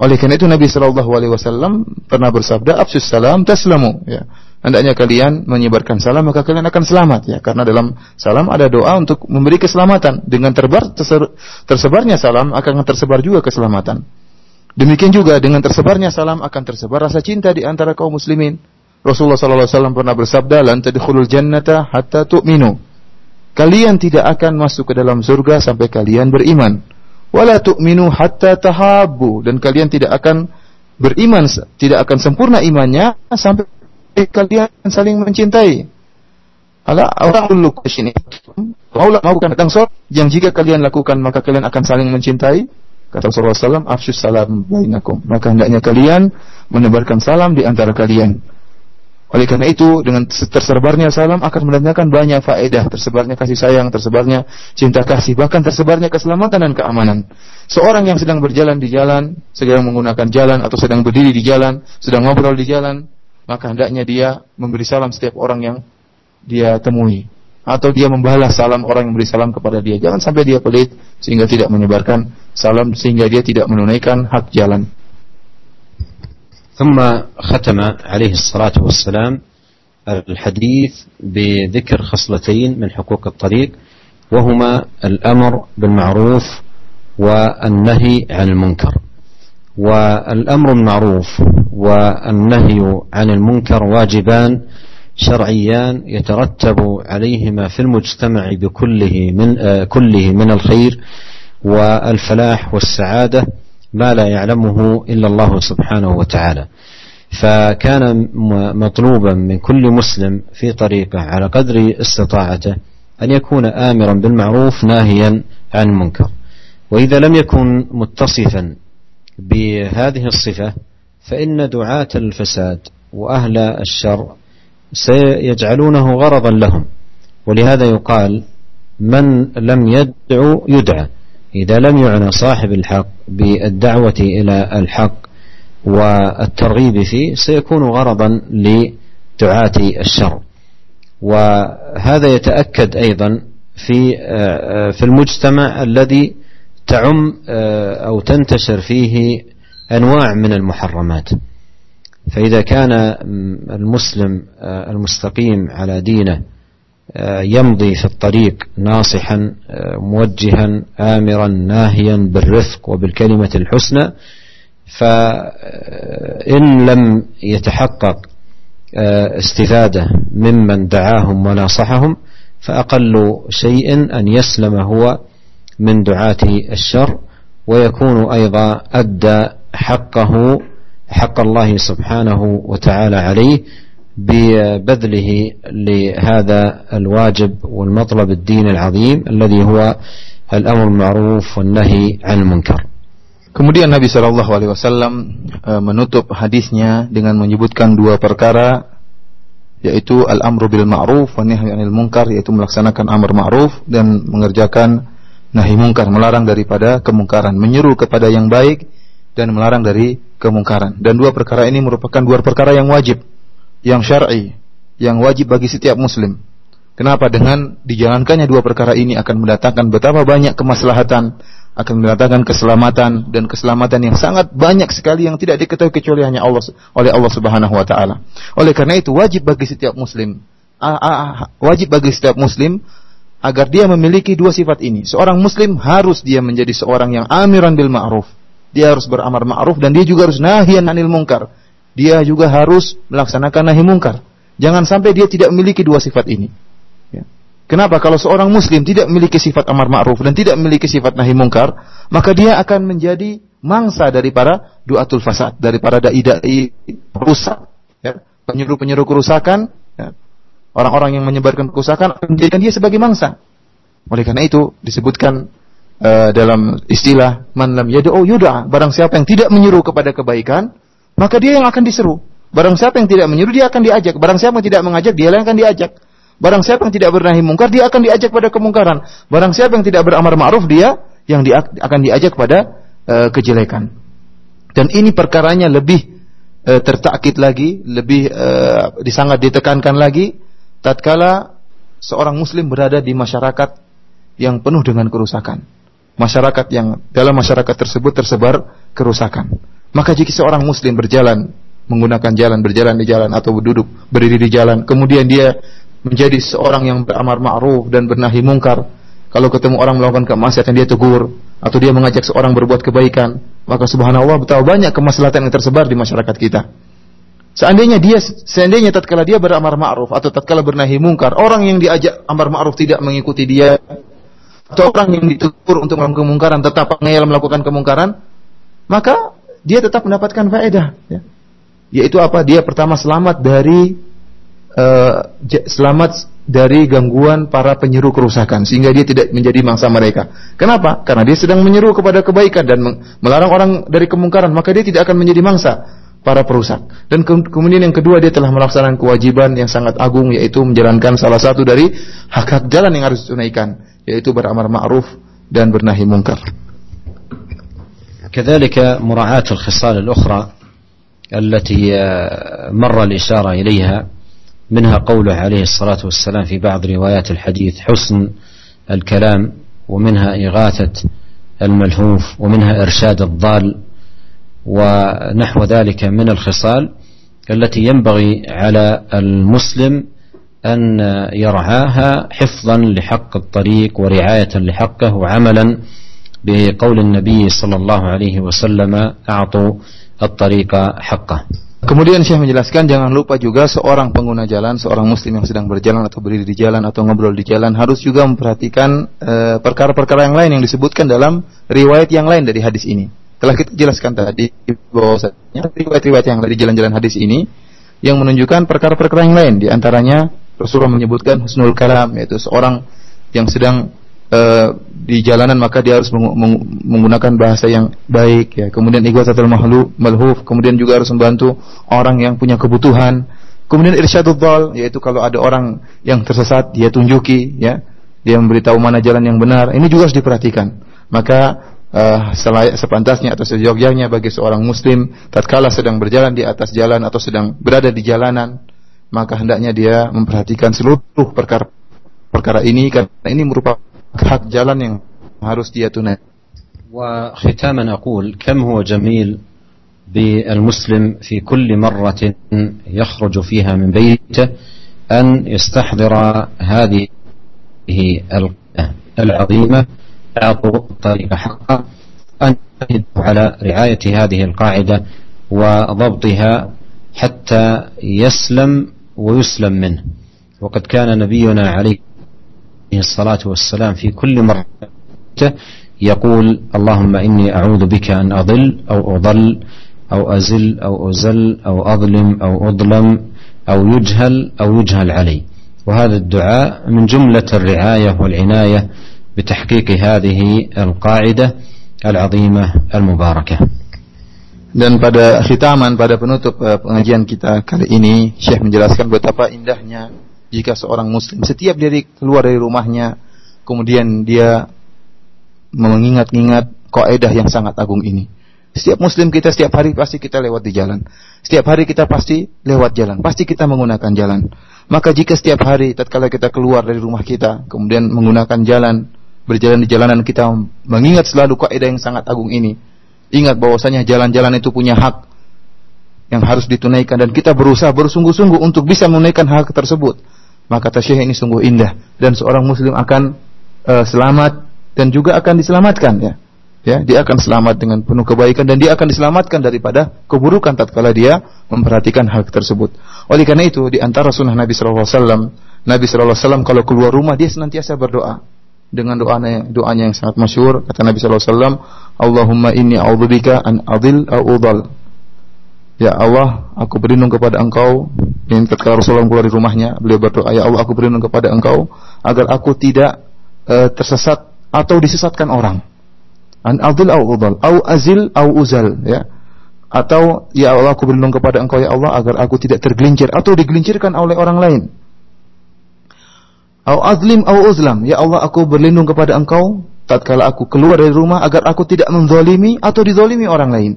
Oleh karena itu Nabi Shallallahu Alaihi Wasallam pernah bersabda, "Absus salam taslamu." Ya, hendaknya kalian menyebarkan salam maka kalian akan selamat ya. Karena dalam salam ada doa untuk memberi keselamatan. Dengan terbar tersebarnya salam akan tersebar juga keselamatan. Demikian juga dengan tersebarnya salam akan tersebar rasa cinta di antara kaum muslimin. Rasulullah Sallallahu Alaihi Wasallam pernah bersabda, "Lan tadkhulul jannata hatta tu'minu." Kalian tidak akan masuk ke dalam surga sampai kalian beriman. Wala tu'minu hatta tahabbu dan kalian tidak akan beriman tidak akan sempurna imannya sampai kalian saling mencintai. Ala awrahul ini. Maulah mau datang yang jika kalian lakukan maka kalian akan saling mencintai. Kata Rasulullah SAW, afsus salam bainakum. Maka hendaknya kalian menebarkan salam di antara kalian. Oleh karena itu, dengan tersebarnya salam akan mendatangkan banyak faedah, tersebarnya kasih sayang, tersebarnya cinta kasih, bahkan tersebarnya keselamatan dan keamanan. Seorang yang sedang berjalan di jalan, sedang menggunakan jalan atau sedang berdiri di jalan, sedang ngobrol di jalan, maka hendaknya dia memberi salam setiap orang yang dia temui atau dia membalas salam orang yang beri salam kepada dia. Jangan sampai dia pelit sehingga tidak menyebarkan salam sehingga dia tidak menunaikan hak jalan. ثم ختم عليه الصلاة والسلام الحديث بذكر خصلتين من حقوق الطريق وهما الأمر بالمعروف والنهي عن المنكر والأمر بالمعروف والنهي عن المنكر واجبان شرعيان يترتب عليهما في المجتمع بكله من كله من الخير والفلاح والسعادة ما لا يعلمه إلا الله سبحانه وتعالى. فكان مطلوبا من كل مسلم في طريقه على قدر استطاعته أن يكون آمرا بالمعروف ناهيا عن المنكر. وإذا لم يكن متصفا بهذه الصفة فإن دعاة الفساد وأهل الشر سيجعلونه غرضا لهم. ولهذا يقال من لم يدعو يدعى. إذا لم يعنى صاحب الحق بالدعوة إلى الحق والترغيب فيه سيكون غرضا لدعاة الشر. وهذا يتأكد أيضا في في المجتمع الذي تعم أو تنتشر فيه أنواع من المحرمات. فإذا كان المسلم المستقيم على دينه يمضي في الطريق ناصحا موجها آمرا ناهيا بالرفق وبالكلمة الحسنى فإن لم يتحقق استفادة ممن دعاهم وناصحهم فأقل شيء أن يسلم هو من دعاة الشر ويكون أيضا أدى حقه حق الله سبحانه وتعالى عليه ببذله لهذا الواجب والمطلب الدين العظيم الذي هو الأمر المعروف والنهي عن المنكر Kemudian Nabi Shallallahu Alaihi Wasallam menutup hadisnya dengan menyebutkan dua perkara, yaitu al-amru bil ma'ruf wa nahyi munkar, yaitu melaksanakan amar ma'ruf dan mengerjakan nahi munkar, melarang daripada kemungkaran, menyeru kepada yang baik dan melarang dari kemungkaran. Dan dua perkara ini merupakan dua perkara yang wajib yang syar'i, yang wajib bagi setiap muslim. Kenapa? Dengan dijalankannya dua perkara ini akan mendatangkan betapa banyak kemaslahatan, akan mendatangkan keselamatan dan keselamatan yang sangat banyak sekali yang tidak diketahui kecuali hanya Allah oleh Allah Subhanahu wa taala. Oleh karena itu wajib bagi setiap muslim wajib bagi setiap muslim agar dia memiliki dua sifat ini. Seorang muslim harus dia menjadi seorang yang amiran bil ma'ruf. Dia harus beramar ma'ruf dan dia juga harus nahiyan anil munkar dia juga harus melaksanakan nahi mungkar. Jangan sampai dia tidak memiliki dua sifat ini. Ya. Kenapa? Kalau seorang muslim tidak memiliki sifat amar ma'ruf dan tidak memiliki sifat nahi mungkar, maka dia akan menjadi mangsa dari para duatul fasad, dari para dai-dai rusak, ya. penyuruh-penyuruh kerusakan, ya. Orang-orang yang menyebarkan kerusakan akan menjadikan dia sebagai mangsa. Oleh karena itu disebutkan uh, dalam istilah man lam yad'u yud'a, barang siapa yang tidak menyuruh kepada kebaikan, maka dia yang akan diseru. Barang siapa yang tidak menyuruh dia akan diajak. Barang siapa yang tidak mengajak dia yang akan diajak. Barang siapa yang tidak bernahi mungkar dia akan diajak pada kemungkaran. Barang siapa yang tidak beramar ma'ruf dia yang dia akan diajak pada uh, kejelekan. Dan ini perkaranya lebih uh, tertakit lagi, lebih uh, disangat ditekankan lagi tatkala seorang muslim berada di masyarakat yang penuh dengan kerusakan. Masyarakat yang dalam masyarakat tersebut tersebar kerusakan. Maka jika seorang muslim berjalan menggunakan jalan, berjalan di jalan atau duduk berdiri di jalan, kemudian dia menjadi seorang yang beramar ma'ruf dan bernahi mungkar, kalau ketemu orang melakukan kemaksiatan dia tegur atau dia mengajak seorang berbuat kebaikan, maka subhanallah betapa banyak kemaslahatan yang tersebar di masyarakat kita. Seandainya dia seandainya tatkala dia beramar ma'ruf atau tatkala bernahi mungkar, orang yang diajak amar ma'ruf tidak mengikuti dia atau orang yang ditegur untuk melakukan kemungkaran tetap ngeyel melakukan kemungkaran, maka dia tetap mendapatkan faedah ya. Yaitu apa? Dia pertama selamat dari uh, selamat dari gangguan para penyeru kerusakan sehingga dia tidak menjadi mangsa mereka. Kenapa? Karena dia sedang menyeru kepada kebaikan dan melarang orang dari kemungkaran, maka dia tidak akan menjadi mangsa para perusak. Dan ke kemudian yang kedua dia telah melaksanakan kewajiban yang sangat agung yaitu menjalankan salah satu dari hak-hak jalan yang harus ditunaikan, yaitu beramar ma'ruf dan bernahi mungkar. كذلك مراعاة الخصال الأخرى التي مر الإشارة إليها منها قوله عليه الصلاة والسلام في بعض روايات الحديث حسن الكلام ومنها إغاثة الملهوف ومنها إرشاد الضال ونحو ذلك من الخصال التي ينبغي على المسلم أن يرعاها حفظا لحق الطريق ورعاية لحقه وعملا بقول النبي صلى الله عليه وسلم أعطوا الطريق حقه Kemudian Syekh menjelaskan jangan lupa juga seorang pengguna jalan, seorang muslim yang sedang berjalan atau berdiri di jalan atau ngobrol di jalan harus juga memperhatikan eh, perkara-perkara uh, yang lain yang disebutkan dalam riwayat yang lain dari hadis ini. Telah kita jelaskan tadi bahwasanya riwayat-riwayat yang dari jalan-jalan hadis ini yang menunjukkan perkara-perkara yang lain di antaranya Rasulullah menyebutkan husnul kalam yaitu seorang yang sedang uh, di jalanan maka dia harus meng meng menggunakan bahasa yang baik ya. Kemudian ighasatul mahlu malhuf, kemudian juga harus membantu orang yang punya kebutuhan. Kemudian irsyadul dhal yaitu kalau ada orang yang tersesat dia tunjuki ya. Dia memberitahu mana jalan yang benar. Ini juga harus diperhatikan. Maka uh, selayak sepantasnya atau sejogjanya bagi seorang muslim tatkala sedang berjalan di atas jalan atau sedang berada di jalanan maka hendaknya dia memperhatikan seluruh perkara perkara ini karena ini merupakan hak jalan yang harus dia tunaikan. وختاما أقول كم هو جميل بالمسلم في كل مرة يخرج فيها من بيته أن يستحضر هذه العظيمة أعطوا الطريق حقا أن على رعاية هذه القاعدة وضبطها حتى يسلم ويسلم منه. وقد كان نبينا عليه الصلاة والسلام في كل مرة يقول اللهم إني أعوذ بك أن أضل أو أضل أو أزل أو أزل أو أظلم أو أظلم أو يجهل أو يجهل علي. وهذا الدعاء من جملة الرعاية والعناية بتحقيق هذه القاعدة العظيمة المباركة Dan pada khitaman, pada penutup uh, pengajian kita kali ini, Syekh menjelaskan betapa indahnya jika seorang muslim setiap dari keluar dari rumahnya kemudian dia mengingat-ingat kaidah yang sangat agung ini. Setiap muslim kita setiap hari pasti kita lewat di jalan. Setiap hari kita pasti lewat jalan, pasti kita menggunakan jalan. Maka jika setiap hari tatkala kita keluar dari rumah kita, kemudian menggunakan jalan, berjalan di jalanan kita mengingat selalu kaidah yang sangat agung ini. Ingat bahwasanya jalan-jalan itu punya hak yang harus ditunaikan dan kita berusaha bersungguh-sungguh untuk bisa menunaikan hak tersebut maka tasyih ini sungguh indah dan seorang muslim akan uh, selamat dan juga akan diselamatkan ya. Ya, dia akan selamat dengan penuh kebaikan dan dia akan diselamatkan daripada keburukan tatkala dia memperhatikan hal tersebut. Oleh karena itu di antara sunnah Nabi sallallahu alaihi wasallam, Nabi sallallahu alaihi wasallam kalau keluar rumah dia senantiasa berdoa dengan doanya doanya yang sangat masyhur kata Nabi sallallahu alaihi wasallam, Allahumma inni a'udzubika an adil au udal. Ya Allah, aku berlindung kepada Engkau. Ini ketika Rasulullah keluar dari rumahnya, beliau berdoa, Ya Allah, aku berlindung kepada Engkau agar aku tidak uh, tersesat atau disesatkan orang. An adil au udal, au azil au uzal, ya. Atau ya Allah, aku berlindung kepada Engkau ya Allah agar aku tidak tergelincir atau digelincirkan oleh orang lain. Au azlim au uzlam, ya Allah, aku berlindung kepada Engkau. Tatkala aku keluar dari rumah agar aku tidak menzalimi atau dizalimi orang lain.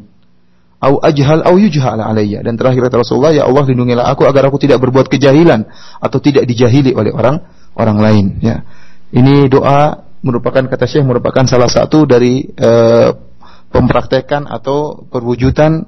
Au ajhal au yujhal alayya. Dan terakhir kata Rasulullah ya Allah lindungilah aku agar aku tidak berbuat kejahilan atau tidak dijahili oleh orang orang lain. Ya. Ini doa merupakan kata Syekh merupakan salah satu dari uh, pempraktekan atau perwujudan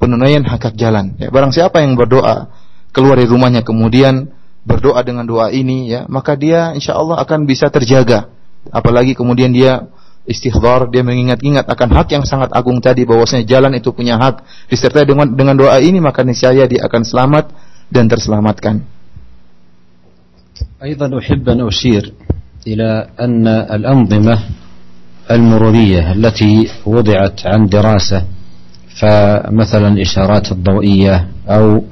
penunaian hak hak jalan. Ya barang siapa yang berdoa keluar dari rumahnya kemudian berdoa dengan doa ini ya maka dia insya Allah akan bisa terjaga apalagi kemudian dia istighfar, dia mengingat-ingat akan hak yang sangat agung tadi bahwasanya jalan itu punya hak. Disertai dengan dengan doa ini maka niscaya dia akan selamat dan terselamatkan. أيضا أحب أن أشير إلى أن الأنظمة المرورية التي وضعت عن دراسة فمثلا الإشارات الضوئية أو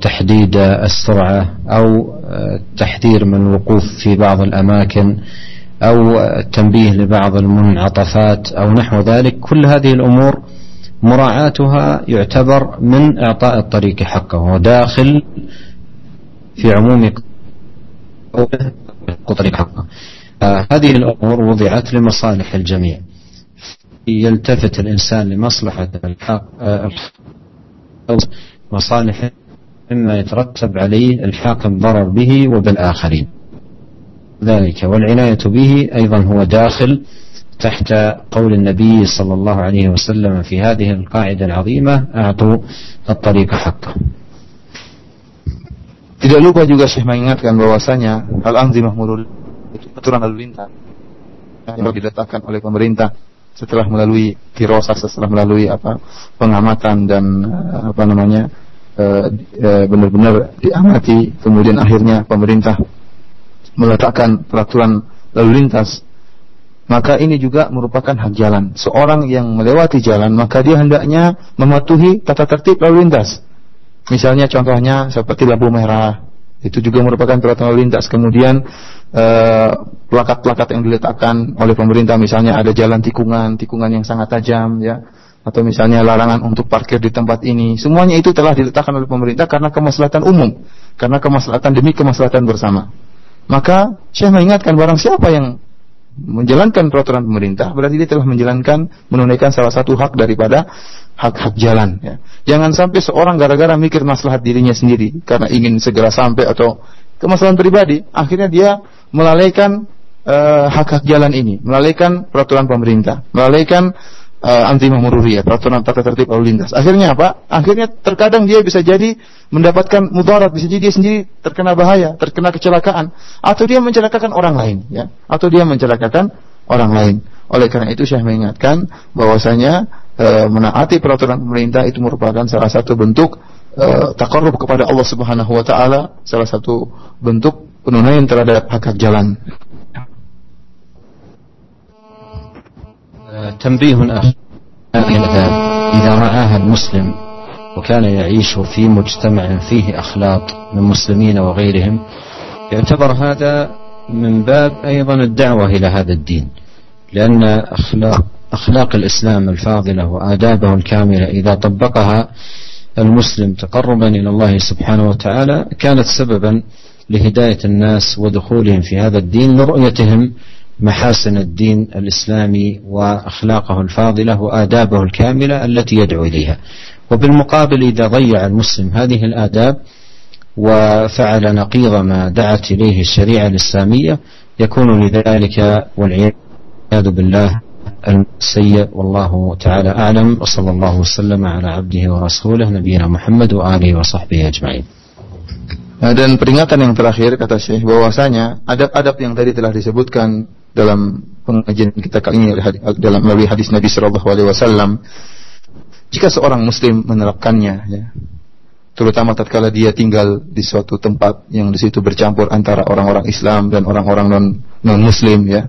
تحديد السرعة أو تحذير من الوقوف في بعض الأماكن أو التنبيه لبعض المنعطفات أو نحو ذلك. كل هذه الأمور مراعاتها يعتبر من إعطاء الطريق حقه. وداخل في عموم طريق حقه. هذه الأمور وضعت لمصالح الجميع. يلتفت الإنسان لمصلحة الحق مصالح مما يترتب عليه الحاق الضرر به وبالآخرين ذلك والعناية به أيضا هو داخل تحت قول النبي صلى الله عليه وسلم في هذه القاعدة العظيمة أعطوا الطريق حقه Tidak lupa juga Syekh mengingatkan bahwasanya al-anzimah mulul itu aturan lalu lintas yang diletakkan oleh pemerintah setelah melalui firasat setelah melalui apa pengamatan dan apa namanya benar-benar diamati kemudian akhirnya pemerintah meletakkan peraturan lalu lintas maka ini juga merupakan hak jalan. Seorang yang melewati jalan maka dia hendaknya mematuhi tata tertib lalu lintas. Misalnya contohnya seperti lampu merah, Itu juga merupakan peraturan lalu lintas. Kemudian eh, plakat-plakat yang diletakkan oleh pemerintah misalnya ada jalan tikungan, tikungan yang sangat tajam ya atau misalnya larangan untuk parkir di tempat ini. Semuanya itu telah diletakkan oleh pemerintah karena kemaslahatan umum, karena kemaslahatan demi kemaslahatan bersama. Maka saya mengingatkan barang siapa yang menjalankan peraturan pemerintah berarti dia telah menjalankan menunaikan salah satu hak daripada hak-hak jalan ya. Jangan sampai seorang gara-gara mikir maslahat dirinya sendiri karena ingin segera sampai atau kemaslahan pribadi, akhirnya dia melalaikan uh, hak-hak jalan ini, melalaikan peraturan pemerintah, melalaikan uh, anti ya peraturan tata tertib lalu lintas. Akhirnya apa? Akhirnya terkadang dia bisa jadi mendapatkan mudarat, bisa jadi dia sendiri terkena bahaya, terkena kecelakaan, atau dia mencelakakan orang lain, ya, atau dia mencelakakan orang lain. Oleh karena itu saya mengingatkan bahwasanya e, menaati peraturan pemerintah itu merupakan salah satu bentuk e, takarrub kepada Allah Subhanahu wa taala, salah satu bentuk penunaian terhadap hak hak jalan. تنبيه أخ إذا رآها المسلم وكان يعيش في مجتمع فيه أخلاق من مسلمين وغيرهم يعتبر هذا من باب أيضا الدعوة إلى هذا الدين. لأن أخلاق أخلاق الإسلام الفاضلة وآدابه الكاملة إذا طبقها المسلم تقربا إلى الله سبحانه وتعالى كانت سببا لهداية الناس ودخولهم في هذا الدين لرؤيتهم محاسن الدين الإسلامي وأخلاقه الفاضلة وآدابه الكاملة التي يدعو إليها. وبالمقابل إذا ضيع المسلم هذه الآداب وفعل نقيض ما دعت إليه الشريعة الإسلامية يكون لذلك والعياذ بالله السيء. والله تعالى أعلم وصلى الله وسلم على عبده ورسوله نبينا محمد وآله وصحبه أجمعين. Dan peringatan yang terakhir kata Syekh bahwasanya adab-adab yang tadi telah disebutkan dalam pengajian kita kali ini dalam melalui hadis Nabi Shallallahu Alaihi Wasallam jika seorang muslim menerapkannya ya terutama tatkala dia tinggal di suatu tempat yang di situ bercampur antara orang-orang Islam dan orang-orang non non muslim ya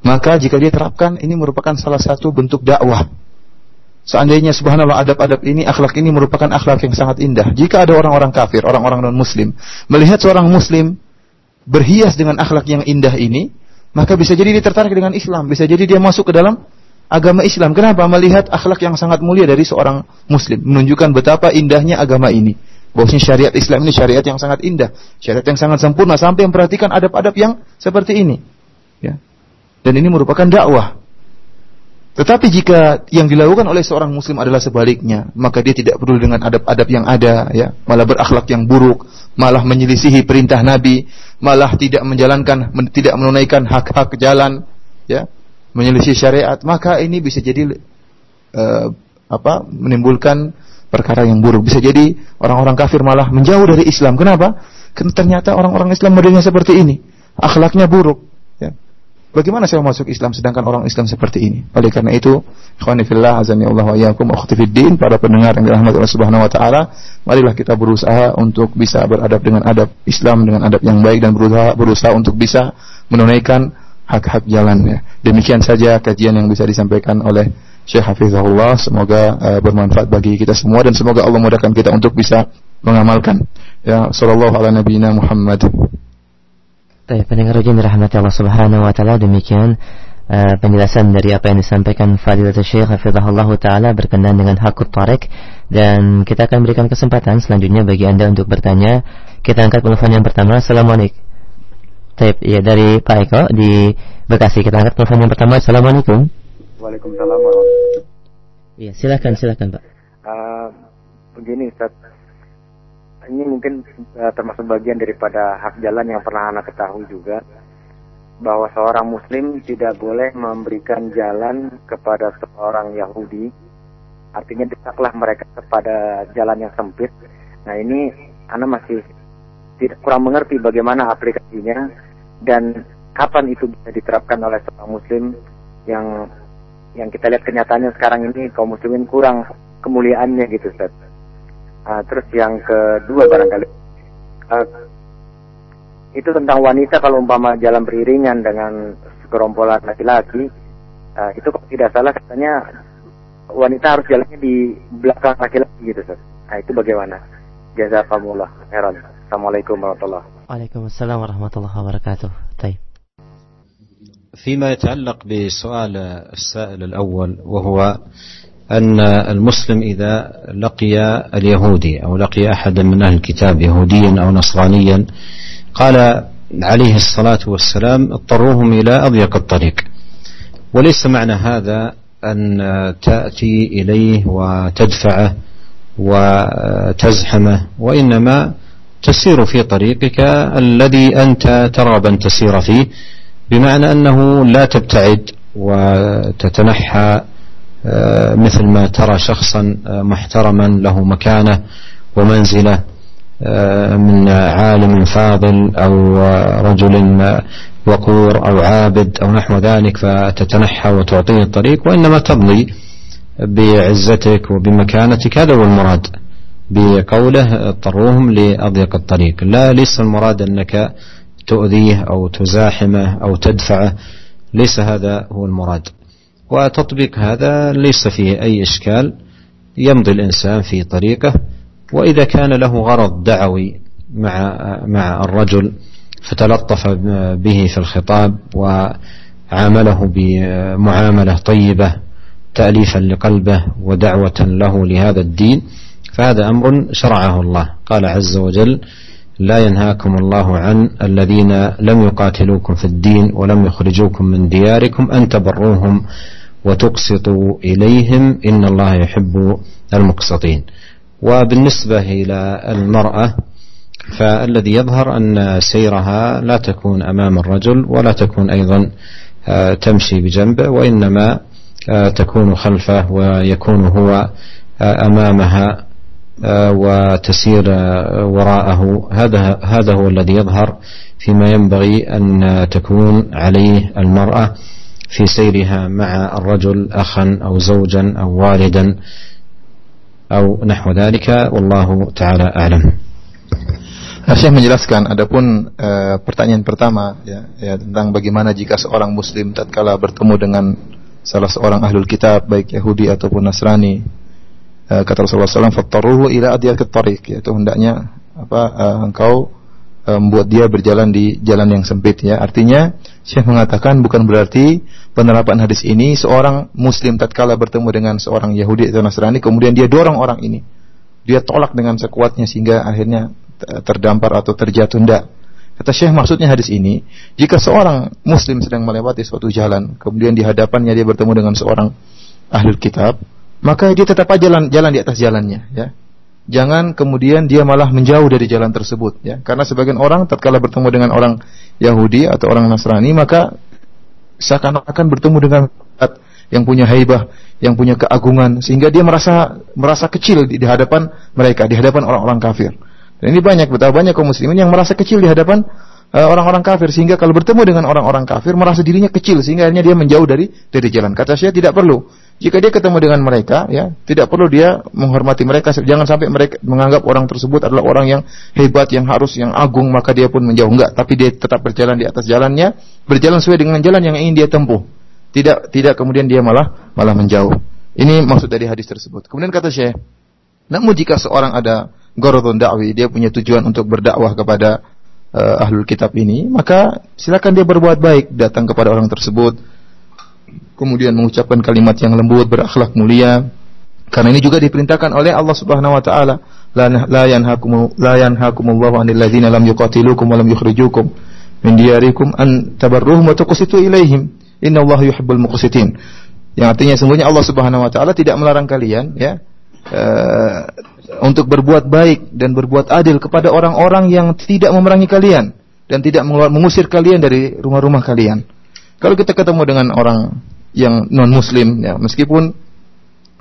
maka jika dia terapkan ini merupakan salah satu bentuk dakwah. Seandainya subhanallah adab-adab ini akhlak ini merupakan akhlak yang sangat indah. Jika ada orang-orang kafir orang-orang non muslim melihat seorang muslim berhias dengan akhlak yang indah ini maka bisa jadi dia tertarik dengan Islam bisa jadi dia masuk ke dalam agama Islam. Kenapa? Melihat akhlak yang sangat mulia dari seorang muslim, menunjukkan betapa indahnya agama ini. Bahwasanya syariat Islam ini syariat yang sangat indah, syariat yang sangat sempurna sampai memperhatikan adab-adab yang seperti ini. Ya. Dan ini merupakan dakwah. Tetapi jika yang dilakukan oleh seorang muslim adalah sebaliknya, maka dia tidak peduli dengan adab-adab yang ada, ya, malah berakhlak yang buruk, malah menyelisihi perintah Nabi, malah tidak menjalankan, tidak menunaikan hak-hak jalan, ya, menyelisih syariat, maka ini bisa jadi uh, apa? menimbulkan perkara yang buruk. Bisa jadi orang-orang kafir malah menjauh dari Islam. Kenapa? Karena ternyata orang-orang Islam modelnya seperti ini, akhlaknya buruk. Ya. Bagaimana saya masuk Islam sedangkan orang Islam seperti ini? Oleh karena itu, ikhwani fillah azani Allah wa iyyakum din, para pendengar yang dirahmati Allah Subhanahu wa taala, marilah kita berusaha untuk bisa beradab dengan adab Islam dengan adab yang baik dan berusaha berusaha untuk bisa menunaikan hak-hak jalannya. Demikian saja kajian yang bisa disampaikan oleh Syekh Hafizahullah. Semoga uh, bermanfaat bagi kita semua dan semoga Allah mudahkan kita untuk bisa mengamalkan. Ya, sallallahu ala nabiyina Muhammad. Baik, pendengar rajin dirahmati Allah Subhanahu wa taala demikian uh, penjelasan dari apa yang disampaikan Fadilatul Syekh Hafizahullah taala berkenaan dengan hakut tarik dan kita akan berikan kesempatan selanjutnya bagi Anda untuk bertanya. Kita angkat telepon yang pertama. Assalamualaikum. Taib, ya dari Pak Eko di Bekasi. Kita angkat telepon yang pertama. Assalamualaikum. Waalaikumsalam warahmatullahi Iya, silakan, silakan Pak. Uh, begini Ustaz, ini mungkin uh, termasuk bagian daripada hak jalan yang pernah anak ketahui juga bahwa seorang muslim tidak boleh memberikan jalan kepada seorang Yahudi artinya desaklah mereka kepada jalan yang sempit nah ini anak masih tidak kurang mengerti bagaimana aplikasinya dan kapan itu bisa diterapkan oleh seorang muslim yang yang kita lihat kenyataannya sekarang ini kaum muslimin kurang kemuliaannya gitu Ustaz. Uh, terus yang kedua barangkali uh, itu tentang wanita kalau umpama jalan beriringan dengan gerombolan laki-laki uh, itu kalau tidak salah katanya wanita harus jalannya di belakang laki-laki gitu Ustaz. Nah itu bagaimana? Jazakumullah khairan. Assalamualaikum warahmatullahi wabarakatuh. Waalaikumsalam warahmatullahi wabarakatuh. طيب. فيما يتعلق بسؤال السائل الأول وهو أن المسلم إذا لقي اليهودي أو لقي أحدا من أهل الكتاب يهوديا أو نصرانيا قال عليه الصلاة والسلام اضطروهم إلى أضيق الطريق. وليس معنى هذا أن تأتي إليه وتدفعه وتزحمه وإنما تسير في طريقك الذي أنت ترغب أن تسير فيه بمعنى أنه لا تبتعد وتتنحى مثل ما ترى شخصا آه، محترما له مكانة ومنزلة آه، من عالم فاضل أو رجل وقور أو عابد أو نحو ذلك فتتنحى وتعطيه الطريق وإنما تمضي بعزتك وبمكانتك. هذا هو المراد بقوله اضطروهم لأضيق الطريق. لا ليس المراد أنك تؤذيه أو تزاحمه أو تدفعه ليس هذا هو المراد. وتطبيق هذا ليس فيه أي إشكال يمضي الإنسان في طريقه وإذا كان له غرض دعوي مع مع الرجل فتلطف به في الخطاب وعامله بمعاملة طيبة تأليفا لقلبه ودعوة له لهذا الدين فهذا أمر شرعه الله. قال عز وجل لا ينهاكم الله عن الذين لم يقاتلوكم في الدين ولم يخرجوكم من دياركم أن تبروهم وتقسطوا إليهم إن الله يحب المقسطين. وبالنسبة إلى المرأة فالذي يظهر أن سيرها لا تكون أمام الرجل ولا تكون أيضا آه، تمشي بجنبه وإنما آه، تكون خلفه ويكون هو آه، أمامها وتسير وراءه. هذا هذا هو الذي يظهر فيما ينبغي أن تكون عليه المرأة. في سيرها مع الرجل أخا أو زوجا أو والدا أو نحو ذلك والله تعالى أعلم Syekh menjelaskan adapun e, pertanyaan pertama ya, ya tentang bagaimana jika seorang muslim tatkala bertemu dengan salah seorang ahlul kitab baik Yahudi ataupun Nasrani e, kata Rasulullah SAW fattaruhu ila adiyakit tariq yaitu hendaknya apa e, engkau e, membuat dia berjalan di jalan yang sempit ya. Artinya Syekh mengatakan bukan berarti penerapan hadis ini seorang muslim tatkala bertemu dengan seorang Yahudi atau Nasrani kemudian dia dorong orang ini. Dia tolak dengan sekuatnya sehingga akhirnya terdampar atau terjatuh tidak kata Syekh maksudnya hadis ini jika seorang muslim sedang melewati suatu jalan kemudian di hadapannya dia bertemu dengan seorang ahli kitab maka dia tetap aja jalan jalan di atas jalannya ya jangan kemudian dia malah menjauh dari jalan tersebut ya karena sebagian orang tatkala bertemu dengan orang Yahudi atau orang Nasrani maka seakan-akan bertemu dengan yang punya haibah, yang punya keagungan sehingga dia merasa merasa kecil di, di hadapan mereka, di hadapan orang-orang kafir. Dan ini banyak betapa banyak kaum muslimin yang merasa kecil di hadapan orang-orang uh, kafir sehingga kalau bertemu dengan orang-orang kafir merasa dirinya kecil sehingga akhirnya dia menjauh dari dari jalan. Kata saya tidak perlu. Jika dia ketemu dengan mereka, ya tidak perlu dia menghormati mereka. Jangan sampai mereka menganggap orang tersebut adalah orang yang hebat, yang harus, yang agung, maka dia pun menjauh. Enggak, tapi dia tetap berjalan di atas jalannya, berjalan sesuai dengan jalan yang ingin dia tempuh. Tidak tidak kemudian dia malah malah menjauh. Ini maksud dari hadis tersebut. Kemudian kata Syekh, namun jika seorang ada gorodon dakwi, dia punya tujuan untuk berdakwah kepada uh, ahlul kitab ini, maka silakan dia berbuat baik, datang kepada orang tersebut, kemudian mengucapkan kalimat yang lembut, berakhlak mulia. Karena ini juga diperintahkan oleh Allah Subhanahu wa taala, la la yanhakum la yanhakumullahu 'anil ladzina lam yuqatilukum wa lam yukhrijukum min diyarikum an tabarruhum wa tuqsitu ilaihim. Innallaha yuhibbul muqsitin. Yang artinya sungguhnya Allah Subhanahu wa taala tidak melarang kalian ya uh, untuk berbuat baik dan berbuat adil kepada orang-orang yang tidak memerangi kalian dan tidak mengusir kalian dari rumah-rumah kalian. Kalau kita ketemu dengan orang yang non muslim ya meskipun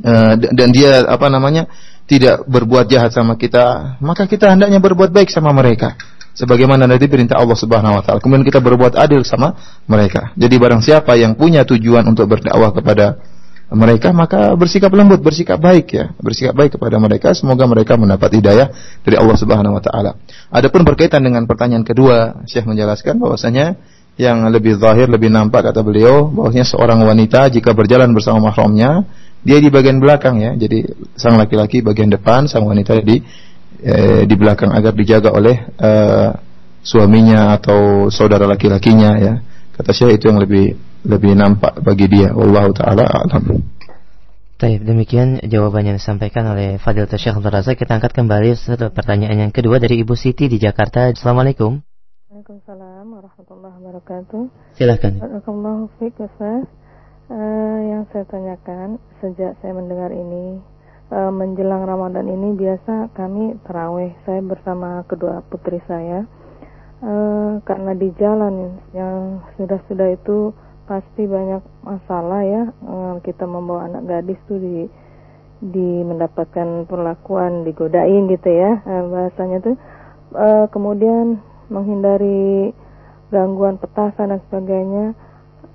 uh, dan dia apa namanya tidak berbuat jahat sama kita maka kita hendaknya berbuat baik sama mereka. Sebagaimana nanti perintah Allah Subhanahu wa taala. Kemudian kita berbuat adil sama mereka. Jadi barang siapa yang punya tujuan untuk berdakwah kepada mereka maka bersikap lembut bersikap baik ya bersikap baik kepada mereka semoga mereka mendapat hidayah dari Allah Subhanahu wa taala adapun berkaitan dengan pertanyaan kedua Syekh menjelaskan bahwasanya yang lebih zahir, lebih nampak kata beliau bahwasanya seorang wanita jika berjalan bersama mahramnya, dia di bagian belakang ya. Jadi sang laki-laki bagian depan, sang wanita di eh, di belakang agar dijaga oleh eh, suaminya atau saudara laki-lakinya ya. Kata Syekh itu yang lebih lebih nampak bagi dia. Wallahu taala alam. Baik, demikian jawaban yang disampaikan oleh Fadil Syekh Abdul Razak. Kita angkat kembali pertanyaan yang kedua dari Ibu Siti di Jakarta. Assalamualaikum. Waalaikumsalam warahmatullahi wabarakatuh. Silakan. Barakallahu fiik Ustaz. Uh, yang saya tanyakan sejak saya mendengar ini uh, menjelang Ramadan ini biasa kami terawih saya bersama kedua putri saya uh, karena di jalan yang sudah-sudah itu pasti banyak masalah ya uh, kita membawa anak gadis tuh di di mendapatkan perlakuan digodain gitu ya uh, bahasanya tuh. Uh, kemudian menghindari gangguan petasan dan sebagainya.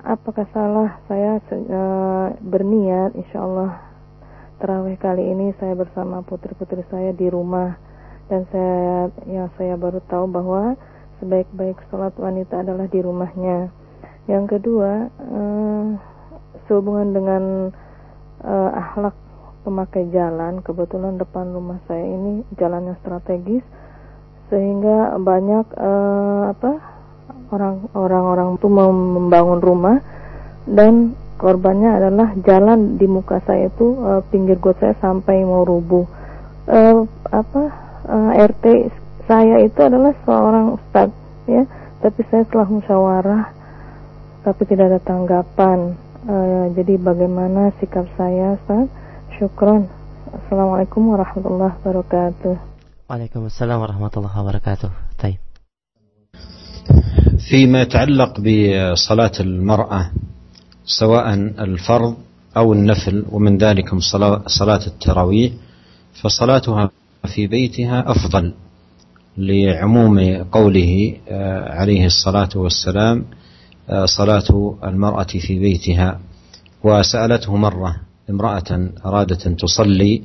Apakah salah? Saya berniat insya Allah terawih kali ini saya bersama putri-putri saya di rumah. Dan saya yang saya baru tahu bahwa sebaik-baik sholat wanita adalah di rumahnya yang kedua uh, sehubungan dengan uh, akhlak pemakai jalan kebetulan depan rumah saya ini jalannya strategis sehingga banyak uh, apa orang orang-orang itu membangun rumah dan korbannya adalah jalan di muka saya itu uh, pinggir got saya sampai mau rubuh. Uh, apa uh, RT saya itu adalah seorang ustad ya tapi saya telah musyawarah tapi tidak ada tanggapan uh, jadi bagaimana sikap saya Ustaz syukron Assalamualaikum warahmatullahi wabarakatuh Waalaikumsalam warahmatullahi wabarakatuh Taib فيما يتعلق بصلاة المرأة سواء الفرض أو النفل ومن ذلك صلاة التراويح فصلاتها في بيتها أفضل لعموم قوله آه، عليه الصلاة والسلام آه، صلاة المرأة في بيتها وسألته مرة امرأة أرادت أن تصلي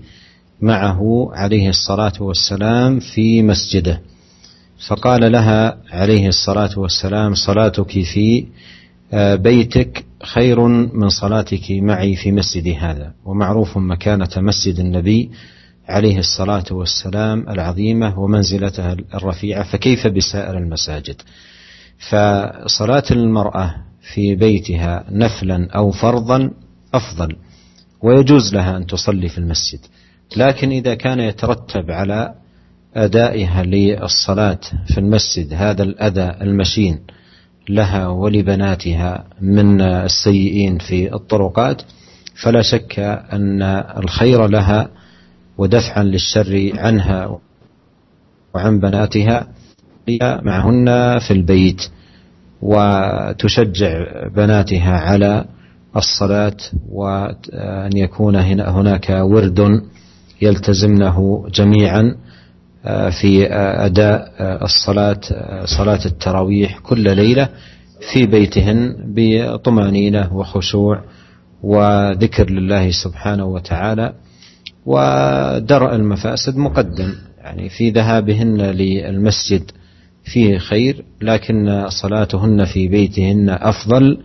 معه عليه الصلاة والسلام في مسجده فقال لها عليه الصلاة والسلام صلاتك في آه، بيتك خير من صلاتك معي في مسجد هذا ومعروف مكانة مسجد النبي عليه الصلاة والسلام العظيمة ومنزلتها الرفيعة فكيف بسائر المساجد؟ فصلاة المرأة في بيتها نفلا أو فرضا أفضل ويجوز لها أن تصلي في المسجد. لكن إذا كان يترتب على أدائها للصلاة في المسجد هذا الأذى المشين لها ولبناتها من السيئين في الطرقات فلا شك أن الخير لها ودفعا للشر عنها وعن بناتها. معهن في البيت وتشجع بناتها على الصلاة وأن يكون هناك ورد يلتزمنه جميعا في أداء الصلاة صلاة التراويح كل ليلة في بيتهن بطمأنينة وخشوع وذكر لله سبحانه وتعالى ودرء المفاسد مقدم يعني في ذهابهن للمسجد فيه خير لكن صلاتهن في بيتهن أفضل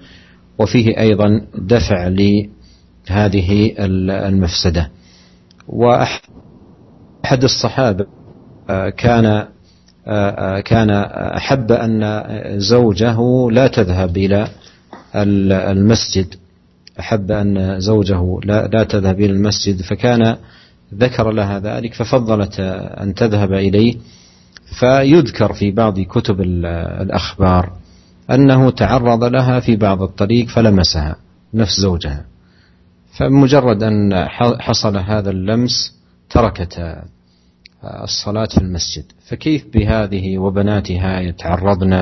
وفيه أيضا دفع لهذه المفسدة. وأحد الصحابة كان كان أحب أن زوجه لا تذهب إلى المسجد. أحب أن زوجه لا, لا تذهب إلى المسجد فكان ذكر لها ذلك ففضلت أن تذهب إليه. فيذكر في بعض كتب الأخبار أنه تعرض لها في بعض الطريق فلمسها نفس زوجها. فمجرد أن حصل هذا اللمس تركت الصلاة في المسجد. فكيف بهذه وبناتها يتعرضن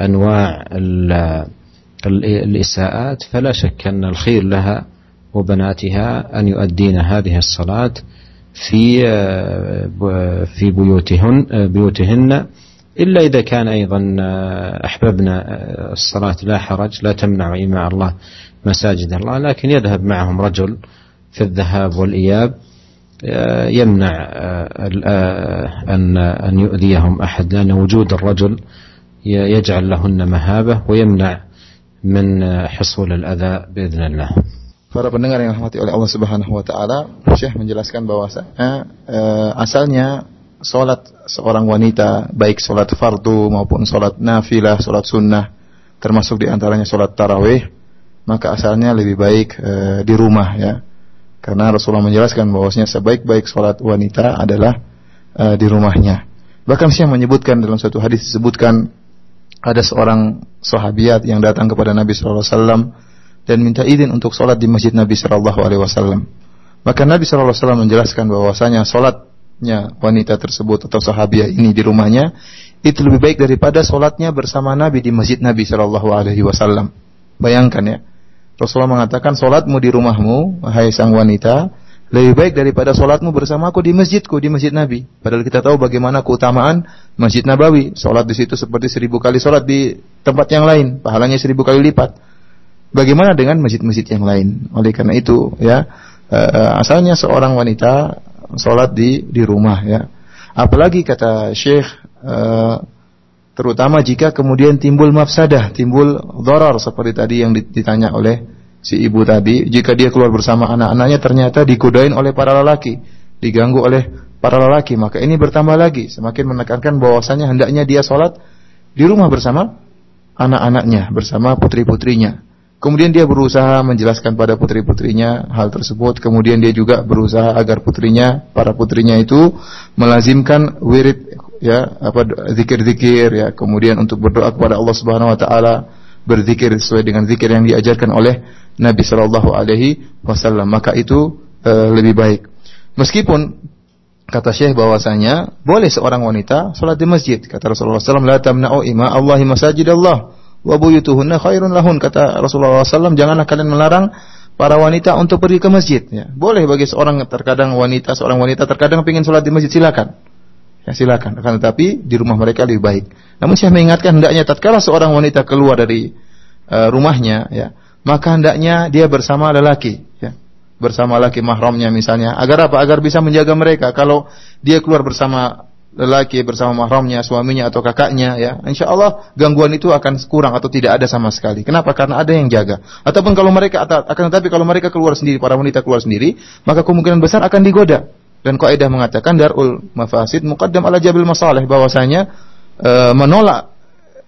لأنواع الإساءات؟ فلا شك أن الخير لها وبناتها أن يؤدين هذه الصلاة في في بيوتهن بيوتهن. إلا إذا كان أيضا أحببنا الصلاة لا حرج لا تمنع إيماء الله مساجد الله لكن يذهب معهم رجل في الذهاب والإياب يمنع أن أن يؤذيهم أحد لأن وجود الرجل يجعل لهن مهابة ويمنع من حصول الأذى بإذن الله. Para pendengar yang dirahmati oleh Allah Subhanahu wa taala, Syekh menjelaskan bahwasanya eh, asalnya salat seorang wanita baik salat fardu maupun salat nafilah, salat sunnah termasuk di antaranya salat tarawih, maka asalnya lebih baik eh, di rumah ya. Karena Rasulullah menjelaskan bahwasanya sebaik-baik salat wanita adalah eh, di rumahnya. Bahkan Syekh menyebutkan dalam satu hadis disebutkan ada seorang sahabiat yang datang kepada Nabi sallallahu alaihi wasallam dan minta izin untuk sholat di masjid Nabi Shallallahu Alaihi Wasallam. Maka Nabi Shallallahu Alaihi Wasallam menjelaskan bahwasanya sholatnya wanita tersebut atau sahabiah ini di rumahnya itu lebih baik daripada sholatnya bersama Nabi di masjid Nabi Shallallahu Alaihi Wasallam. Bayangkan ya, Rasulullah mengatakan sholatmu di rumahmu, hai sang wanita, lebih baik daripada sholatmu bersamaku di masjidku di masjid Nabi. Padahal kita tahu bagaimana keutamaan masjid Nabawi. Sholat di situ seperti seribu kali sholat di tempat yang lain, pahalanya seribu kali lipat. Bagaimana dengan masjid-masjid yang lain? Oleh karena itu, ya uh, asalnya seorang wanita sholat di di rumah, ya. Apalagi kata Syekh, uh, terutama jika kemudian timbul mafsadah, timbul doror seperti tadi yang ditanya oleh si ibu tadi. Jika dia keluar bersama anak-anaknya ternyata digodain oleh para lelaki, diganggu oleh para lelaki, maka ini bertambah lagi, semakin menekankan bahwasanya hendaknya dia sholat di rumah bersama anak-anaknya, bersama putri-putrinya. Kemudian dia berusaha menjelaskan pada putri-putrinya hal tersebut. Kemudian dia juga berusaha agar putrinya, para putrinya itu melazimkan wirid ya apa zikir-zikir ya. Kemudian untuk berdoa kepada Allah Subhanahu wa taala berzikir sesuai dengan zikir yang diajarkan oleh Nabi Shallallahu alaihi wasallam. Maka itu e, lebih baik. Meskipun kata Syekh bahwasanya boleh seorang wanita salat di masjid. Kata Rasulullah SAW, la tamna'u ima Allahi masajid Allah wa buyutuhunna khairun lahun kata Rasulullah SAW janganlah kalian melarang para wanita untuk pergi ke masjid ya. Boleh bagi seorang terkadang wanita seorang wanita terkadang ingin sholat di masjid silakan. Ya silakan. Akan tetapi di rumah mereka lebih baik. Namun saya mengingatkan hendaknya tatkala seorang wanita keluar dari uh, rumahnya ya, maka hendaknya dia bersama lelaki ya. Bersama laki mahramnya misalnya. Agar apa? Agar bisa menjaga mereka. Kalau dia keluar bersama lelaki bersama mahramnya, suaminya atau kakaknya ya, insya Allah gangguan itu akan kurang atau tidak ada sama sekali. Kenapa? Karena ada yang jaga. Ataupun kalau mereka akan tetapi kalau mereka keluar sendiri, para wanita keluar sendiri, maka kemungkinan besar akan digoda. Dan kaidah mengatakan darul mafasid muqaddam ala jabil masalih bahwasanya e, menolak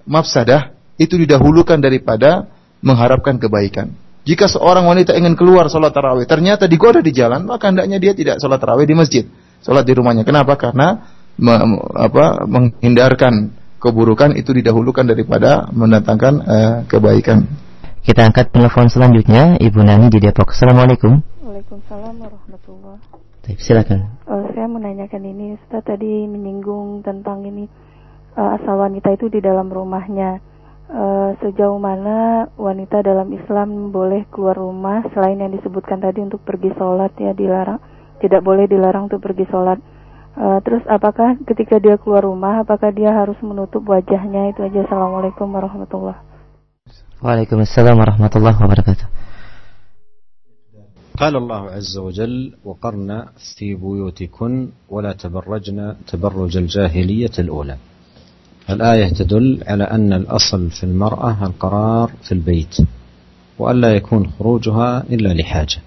mafsadah itu didahulukan daripada mengharapkan kebaikan. Jika seorang wanita ingin keluar sholat tarawih, ternyata digoda di jalan, maka hendaknya dia tidak sholat tarawih di masjid, sholat di rumahnya. Kenapa? Karena me, apa, menghindarkan keburukan itu didahulukan daripada mendatangkan uh, kebaikan. Kita angkat telepon selanjutnya, Ibu Nani di Depok. Assalamualaikum. Waalaikumsalam warahmatullah. silakan. Uh, saya menanyakan ini, Ustaz tadi menyinggung tentang ini uh, asal wanita itu di dalam rumahnya. Uh, sejauh mana wanita dalam Islam boleh keluar rumah selain yang disebutkan tadi untuk pergi sholat ya dilarang, tidak boleh dilarang untuk pergi sholat. Uh, terus apakah ketika dia keluar rumah, apakah dia harus menutup wajahnya itu aja. Assalamualaikum warahmatullah. Waalaikumsalam warahmatullahi wabarakatuh. قال الله عز وجل وقرن في بيوتكن ولا تبرجن تبرج الجاهلية الأولى الآية تدل على أن الأصل في المرأة القرار في البيت وألا يكون خروجها إلا لحاجة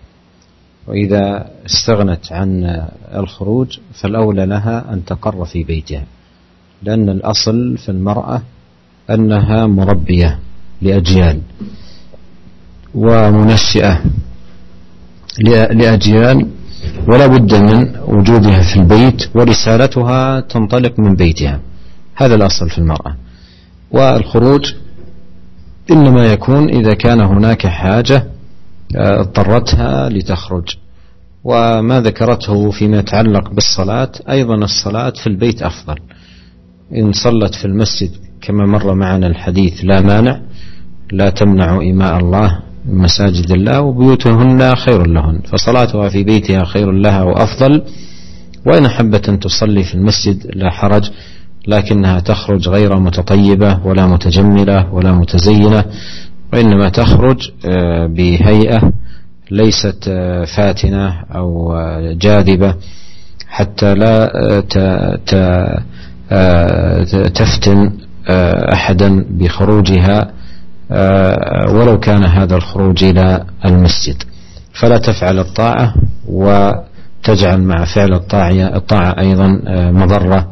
وإذا استغنت عن الخروج فالأولى لها أن تقر في بيتها لأن الأصل في المرأة أنها مربية لأجيال ومنشئة لأجيال ولا بد من وجودها في البيت ورسالتها تنطلق من بيتها. هذا الأصل في المرأة. والخروج إنما يكون إذا كان هناك حاجة اضطرتها لتخرج. وما ذكرته فيما يتعلق بالصلاة أيضا الصلاة في البيت أفضل. إن صلت في المسجد كما مر معنا الحديث لا مانع لا تمنع إماء الله مساجد الله وبيوتهن خير لهن. فصلاتها في بيتها خير لها وأفضل. وإن أحبت أن تصلي في المسجد لا حرج لكنها تخرج غير متطيبة ولا متجملة ولا متزينة. وإنما تخرج آه، بهيئة ليست آه، فاتنة أو آه، جاذبة حتى لا تفتن أحدا بخروجها ولو كان هذا الخروج إلى المسجد. فلا تفعل الطاعة وتجعل مع فعل الطاعة, الطاعة أيضا مضرة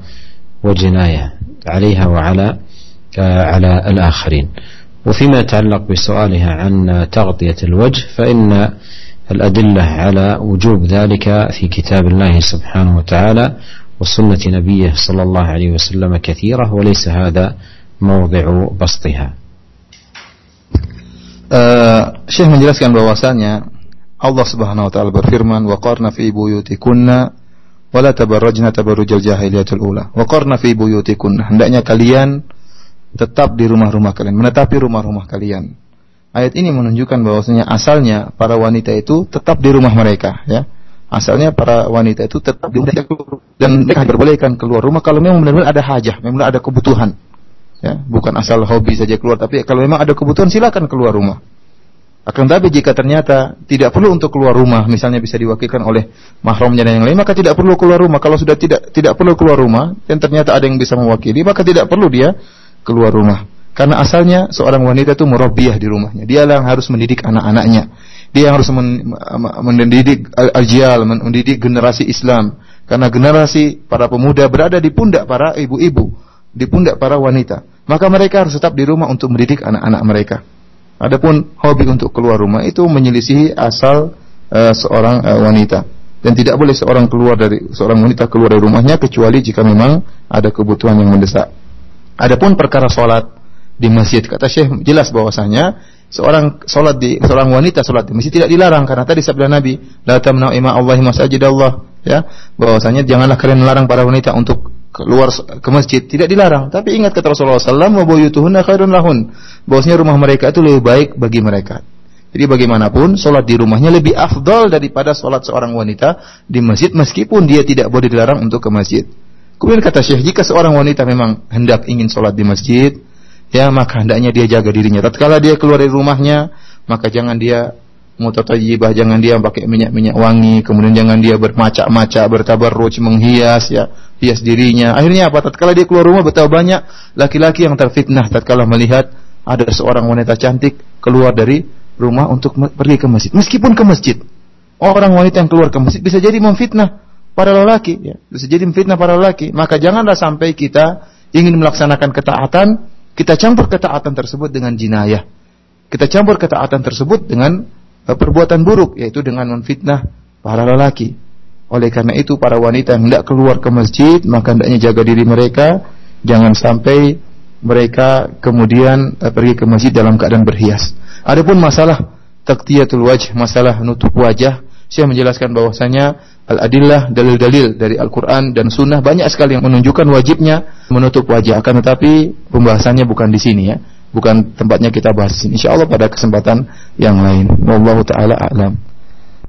وجناية عليها وعلى على الآخرين. وفيما يتعلق بسؤالها عن تغطية الوجه فإن الأدلة على وجوب ذلك في كتاب الله سبحانه وتعالى وسنة نبيه صلى الله عليه وسلم كثيرة وليس هذا موضع بسطها Uh, Syekh menjelaskan bahwasanya Allah Subhanahu wa taala berfirman wa qarna fi buyutikunna wa la tabarrajna tabarrujal jahiliyatul ula. Wa qarna fi buyutikunna. Hendaknya kalian tetap di rumah-rumah kalian, menetapi rumah-rumah kalian. Ayat ini menunjukkan bahwasanya asalnya para wanita itu tetap di rumah mereka, ya. Asalnya para wanita itu tetap di rumah dan mereka diperbolehkan keluar rumah kalau memang benar-benar ada hajah, memang ada kebutuhan. Ya, bukan asal hobi saja keluar, tapi kalau memang ada kebutuhan silakan keluar rumah. Akan tapi jika ternyata tidak perlu untuk keluar rumah, misalnya bisa diwakilkan oleh mahramnya dan yang lain, maka tidak perlu keluar rumah. Kalau sudah tidak tidak perlu keluar rumah dan ternyata ada yang bisa mewakili, maka tidak perlu dia keluar rumah. Karena asalnya seorang wanita itu murabbiyah di rumahnya. Dia yang harus mendidik anak-anaknya. Dia yang harus mendidik ajal, mendidik generasi Islam. Karena generasi para pemuda berada di pundak para ibu-ibu, di pundak para wanita. Maka mereka harus tetap di rumah untuk mendidik anak-anak mereka. Adapun hobi untuk keluar rumah itu menyelisihi asal uh, seorang uh, wanita dan tidak boleh seorang keluar dari seorang wanita keluar dari rumahnya kecuali jika memang ada kebutuhan yang mendesak. Adapun perkara sholat di masjid kata Syekh jelas bahwasanya seorang sholat di seorang wanita sholat di masjid tidak dilarang karena tadi sabda Nabi la tamna'u ima Allah ya. Bahwasanya janganlah kalian melarang para wanita untuk keluar ke masjid tidak dilarang. Tapi ingat kata Rasulullah SAW wa buyutuhunna khairun lahun. Bahwasanya rumah mereka itu lebih baik bagi mereka. Jadi bagaimanapun sholat di rumahnya lebih afdol daripada sholat seorang wanita di masjid meskipun dia tidak boleh dilarang untuk ke masjid Kemudian kata Syekh, jika seorang wanita memang hendak ingin sholat di masjid, ya maka hendaknya dia jaga dirinya. Tatkala dia keluar dari rumahnya, maka jangan dia mutatajibah, jangan dia pakai minyak-minyak wangi, kemudian jangan dia bermacak-macak, bertabarruj, menghias ya, hias dirinya. Akhirnya apa? Tatkala dia keluar rumah betapa banyak laki-laki yang terfitnah tatkala melihat ada seorang wanita cantik keluar dari rumah untuk pergi ke masjid. Meskipun ke masjid, orang wanita yang keluar ke masjid bisa jadi memfitnah para lelaki ya. Bisa jadi fitnah para lelaki. Maka janganlah sampai kita ingin melaksanakan ketaatan, kita campur ketaatan tersebut dengan jinayah. Kita campur ketaatan tersebut dengan uh, perbuatan buruk yaitu dengan memfitnah para lelaki. Oleh karena itu para wanita yang hendak keluar ke masjid maka hendaknya jaga diri mereka jangan sampai mereka kemudian uh, pergi ke masjid dalam keadaan berhias. Adapun masalah taktiyatul wajh, masalah nutup wajah, saya menjelaskan bahwasanya al-adillah dalil-dalil dari Al-Qur'an dan sunnah banyak sekali yang menunjukkan wajibnya menutup wajah. Akan tetapi pembahasannya bukan di sini ya. Bukan tempatnya kita bahas di sini. Insyaallah pada kesempatan yang lain. Wallahu taala alam.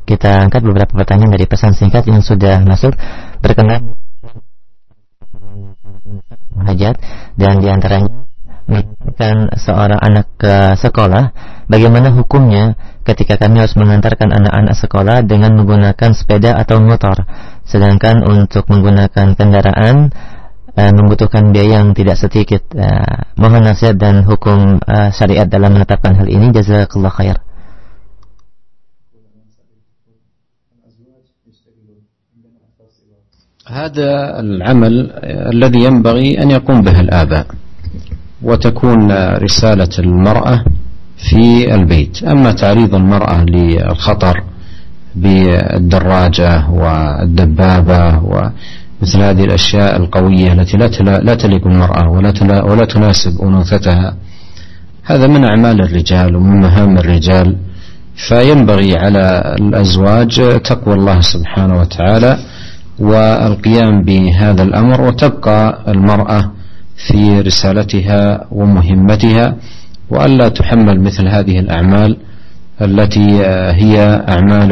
Kita angkat beberapa pertanyaan dari pesan singkat yang sudah masuk. Berkenan hajat dan di antaranya mengantarkan seorang anak ke sekolah, bagaimana hukumnya ketika kami harus mengantarkan anak-anak sekolah dengan menggunakan sepeda atau motor, sedangkan untuk menggunakan kendaraan uh, membutuhkan biaya yang tidak sedikit. Uh, mohon nasihat dan hukum uh, syariat dalam menetapkan hal ini. Jazakallah khair. هذا العمل الذي ينبغي أن يقوم به الآباء وتكون رسالة المرأة في البيت. أما تعريض المرأة للخطر بالدراجة والدبابة ومثل هذه الأشياء القوية التي لا تليق المرأة ولا ولا تناسب أنوثتها هذا من أعمال الرجال ومن مهام الرجال. فينبغي على الأزواج تقوى الله سبحانه وتعالى والقيام بهذا الأمر وتبقى المرأة في رسالتها ومهمتها. وألا تحمل مثل هذه الأعمال التي هي أعمال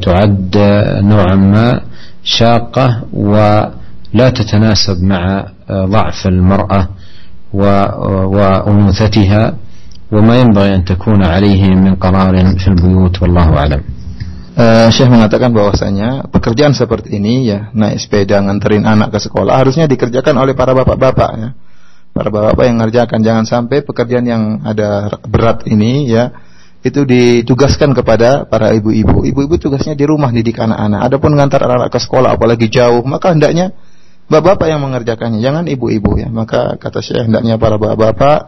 تعد نوعا ما شاقة ولا تتناسب مع ضعف المرأة وأنوثتها وما ينبغي أن تكون عليه من قرار في البيوت والله أعلم uh, Syekh mengatakan bahwasanya pekerjaan seperti ini ya naik sepeda nganterin anak ke sekolah harusnya dikerjakan oleh para bapak-bapak ya. Para bapak-bapak yang mengerjakan jangan sampai pekerjaan yang ada berat ini ya itu ditugaskan kepada para ibu-ibu. Ibu-ibu tugasnya di rumah didik anak-anak. Adapun mengantar anak-anak ke sekolah apalagi jauh, maka hendaknya bapak-bapak yang mengerjakannya, jangan ibu-ibu ya. Maka kata saya hendaknya para bapak-bapak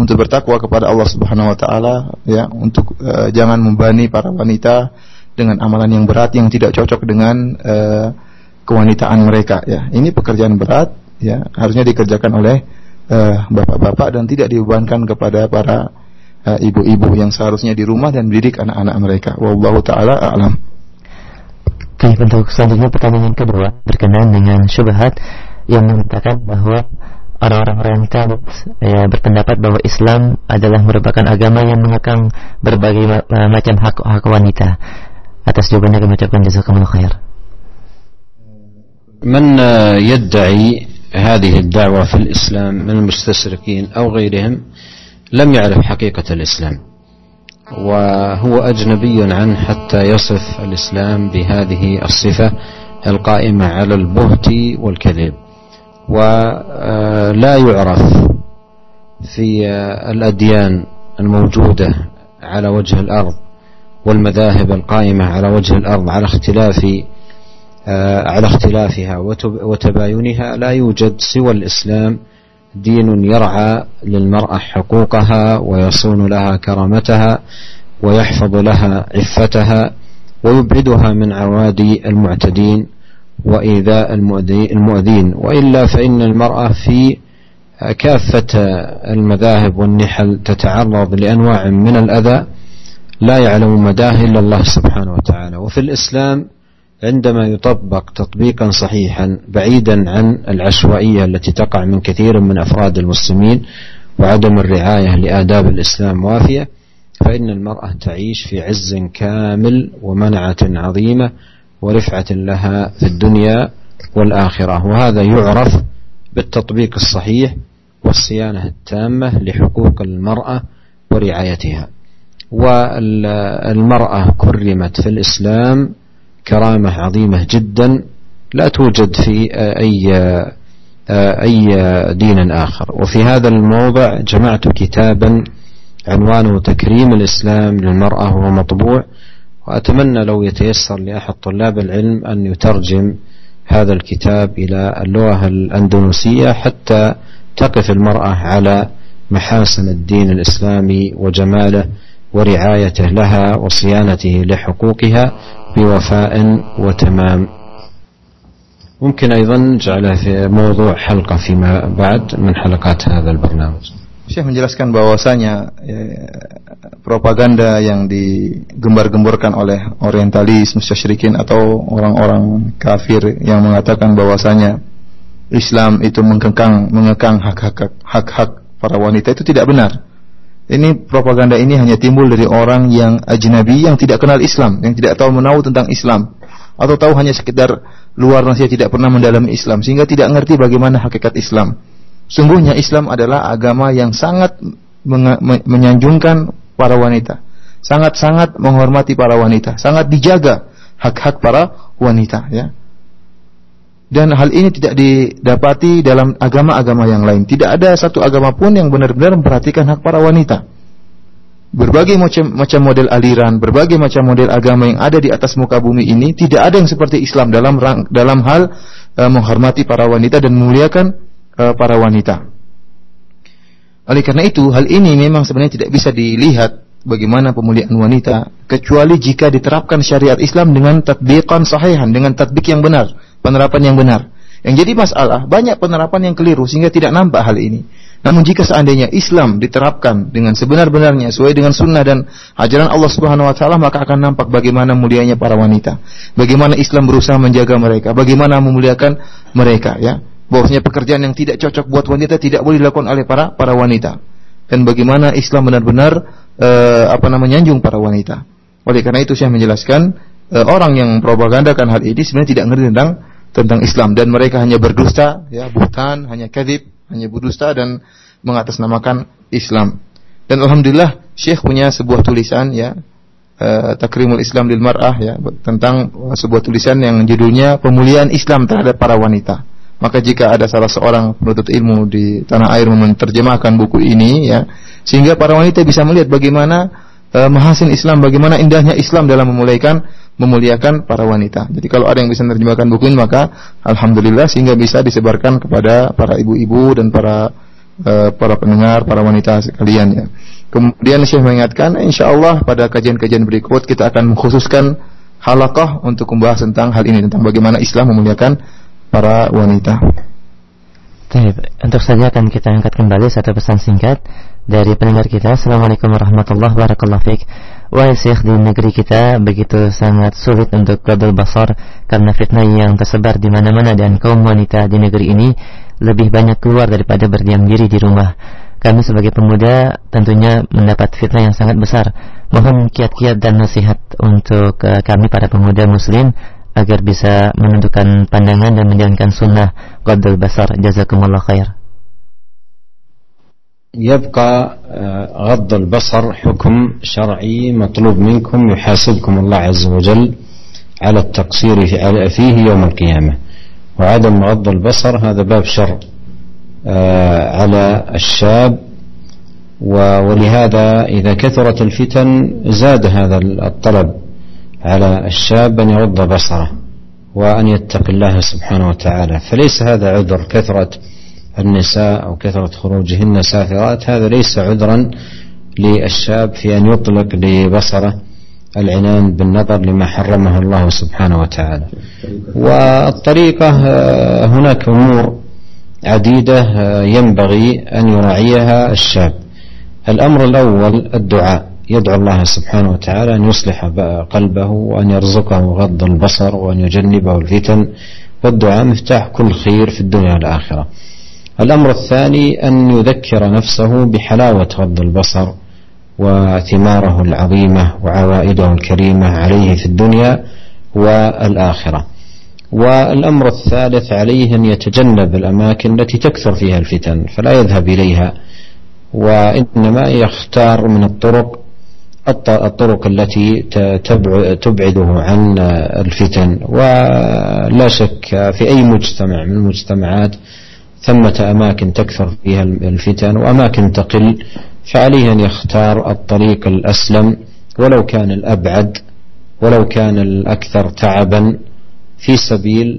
untuk bertakwa kepada Allah Subhanahu wa taala ya, untuk uh, jangan membani para wanita dengan amalan yang berat yang tidak cocok dengan uh, kewanitaan mereka ya. Ini pekerjaan berat ya, harusnya dikerjakan oleh bapak-bapak dan tidak dibebankan kepada para Eh, ibu-ibu yang seharusnya di rumah dan mendidik anak-anak mereka. Wallahu taala a'lam. Baik, untuk selanjutnya pertanyaan kedua berkenaan dengan syubhat yang mengatakan bahwa orang-orang radikal ya, berpendapat bahwa Islam adalah merupakan agama yang mengekang berbagai macam hak hak wanita. Atas jawabannya kami ucapkan jazakumullah khair. من يدعي هذه الدعوة في الإسلام من المستشرقين أو غيرهم لم يعرف حقيقة الإسلام وهو أجنبي عنه حتى يصف الإسلام بهذه الصفة القائمة على البهت والكذب ولا يعرف في الأديان الموجودة على وجه الأرض والمذاهب القائمة على وجه الأرض على اختلاف على اختلافها وتباينها لا يوجد سوى الإسلام. دين يرعى للمرأة حقوقها ويصون لها كرامتها ويحفظ لها عفتها ويبعدها من عوادي المعتدين وإيذاء المؤذين. وإلا فإن المرأة في كافة المذاهب والنحل تتعرض لأنواع من الأذى لا يعلم مداه إلا الله سبحانه وتعالى. وفي الإسلام عندما يطبق تطبيقا صحيحا بعيدا عن العشوائية التي تقع من كثير من أفراد المسلمين وعدم الرعاية لآداب الإسلام وافية فإن المرأة تعيش في عز كامل ومنعة عظيمة ورفعة لها في الدنيا والآخرة. وهذا يعرف بالتطبيق الصحيح والصيانة التامة لحقوق المرأة ورعايتها. والمرأة كرمت في الإسلام كرامة عظيمة جدا لا توجد في أي أي دين آخر. وفي هذا الموضع جمعت كتابا عنوانه تكريم الإسلام للمرأة وهو مطبوع وأتمنى لو يتيسر لأحد طلاب العلم أن يترجم هذا الكتاب إلى اللغة الأندونوسية حتى تقف المرأة على محاسن الدين الإسلامي وجماله ورعايته لها وصيانته لحقوقها. بوفاء وتمام ممكن أيضا نجعله في موضوع حلقة فيما بعد من حلقات هذا البرنامج Syekh menjelaskan bahwasanya ya, propaganda yang digembar-gemborkan oleh orientalis, musyrikin atau orang-orang kafir yang mengatakan bahwasanya Islam itu mengekang mengekang hak-hak hak-hak para wanita itu tidak benar. Ini propaganda ini hanya timbul dari orang yang ajnabi yang tidak kenal Islam, yang tidak tahu menahu tentang Islam. Atau tahu hanya sekedar luar saja tidak pernah mendalami Islam. Sehingga tidak mengerti bagaimana hakikat Islam. Sungguhnya Islam adalah agama yang sangat menyanjungkan para wanita, sangat-sangat menghormati para wanita, sangat dijaga hak-hak para wanita ya dan hal ini tidak didapati dalam agama-agama yang lain. Tidak ada satu agama pun yang benar-benar memperhatikan hak para wanita. Berbagai macam macam model aliran, berbagai macam model agama yang ada di atas muka bumi ini tidak ada yang seperti Islam dalam dalam hal uh, menghormati para wanita dan memuliakan uh, para wanita. Oleh karena itu, hal ini memang sebenarnya tidak bisa dilihat bagaimana pemuliaan wanita kecuali jika diterapkan syariat Islam dengan tatbiqan sahihan, dengan tatbik yang benar penerapan yang benar. Yang jadi masalah, banyak penerapan yang keliru sehingga tidak nampak hal ini. Namun jika seandainya Islam diterapkan dengan sebenar-benarnya sesuai dengan sunnah dan ajaran Allah Subhanahu wa taala maka akan nampak bagaimana mulianya para wanita. Bagaimana Islam berusaha menjaga mereka, bagaimana memuliakan mereka ya. Bahwasanya pekerjaan yang tidak cocok buat wanita tidak boleh dilakukan oleh para para wanita. Dan bagaimana Islam benar-benar uh, apa namanya menyanjung para wanita. Oleh karena itu saya menjelaskan uh, orang yang propagandakan hal ini sebenarnya tidak mengerti tentang tentang Islam dan mereka hanya berdusta, ya, bukan, hanya kadib, hanya berdusta dan mengatasnamakan Islam. Dan alhamdulillah Syekh punya sebuah tulisan ya, uh, Takrimul Islam lil Mar'ah ya, tentang sebuah tulisan yang judulnya Pemulihan Islam terhadap para wanita. Maka jika ada salah seorang penuntut ilmu di tanah air menerjemahkan buku ini ya, sehingga para wanita bisa melihat bagaimana uh, mahasin Islam, bagaimana indahnya Islam dalam memuliakan memuliakan para wanita. Jadi kalau ada yang bisa menerjemahkan buku ini maka alhamdulillah sehingga bisa disebarkan kepada para ibu-ibu dan para uh, para pendengar, para wanita sekalian ya. Kemudian Syekh mengingatkan insya Allah pada kajian-kajian berikut kita akan mengkhususkan halakah untuk membahas tentang hal ini tentang bagaimana Islam memuliakan para wanita. Baik, untuk saja akan kita angkat kembali satu pesan singkat dari pendengar kita. Assalamualaikum warahmatullahi wabarakatuh. Wahai Syekh di negeri kita begitu sangat sulit untuk gadul basar karena fitnah yang tersebar di mana-mana dan kaum wanita di negeri ini lebih banyak keluar daripada berdiam diri di rumah. Kami sebagai pemuda tentunya mendapat fitnah yang sangat besar. Mohon kiat-kiat dan nasihat untuk uh, kami para pemuda muslim agar bisa menentukan pandangan dan menjalankan sunnah Qadul Basar jazakumullah khair يبقى غض البصر حكم شرعي مطلوب منكم يحاسبكم الله عز وجل على التقصير فيه يوم القيامة. وعدم غض البصر هذا باب شر على الشاب. ولهذا إذا كثرت الفتن زاد هذا الطلب على الشاب أن يغض بصره وأن يتقي الله سبحانه وتعالى. فليس هذا عذر كثرة النساء أو كثرة خروجهن سافرات هذا ليس عذرا للشاب في أن يطلق لبصرة العنان بالنظر لما حرمه الله سبحانه وتعالى. والطريقة هناك أمور عديدة ينبغي أن يراعيها الشاب. الأمر الأول الدعاء. يدعو الله سبحانه وتعالى أن يصلح قلبه وأن يرزقه غض البصر وأن يجنبه الفتن. والدعاء مفتاح كل خير في الدنيا والآخرة. الأمر الثاني أن يذكر نفسه بحلاوة غض البصر وثماره العظيمة وعوائده الكريمة عليه في الدنيا والآخرة. والأمر الثالث عليه أن يتجنب الأماكن التي تكثر فيها الفتن فلا يذهب إليها وإنما يختار من الطرق الطرق التي تبعده عن الفتن. ولا شك في أي مجتمع من المجتمعات ثمة أماكن تكثر فيها الفتن وأماكن تقل فعليه أن يختار الطريق الأسلم ولو كان الأبعد ولو كان الأكثر تعبا في سبيل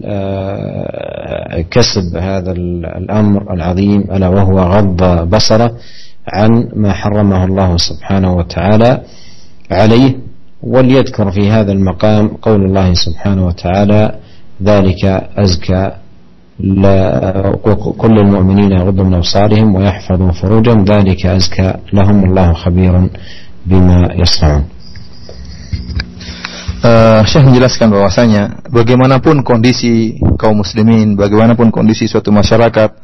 كسب هذا الأمر العظيم ألا وهو غض بصره عن ما حرمه الله سبحانه وتعالى عليه. وليذكر في هذا المقام قول الله سبحانه وتعالى ذلك أزكى كل المؤمنين يغضوا من أبصارهم ويحفظوا فروجهم ذلك أزكى لهم الله خبير بما يصنعون Uh, Syekh menjelaskan bahwasanya bagaimanapun kondisi kaum muslimin, bagaimanapun kondisi suatu masyarakat,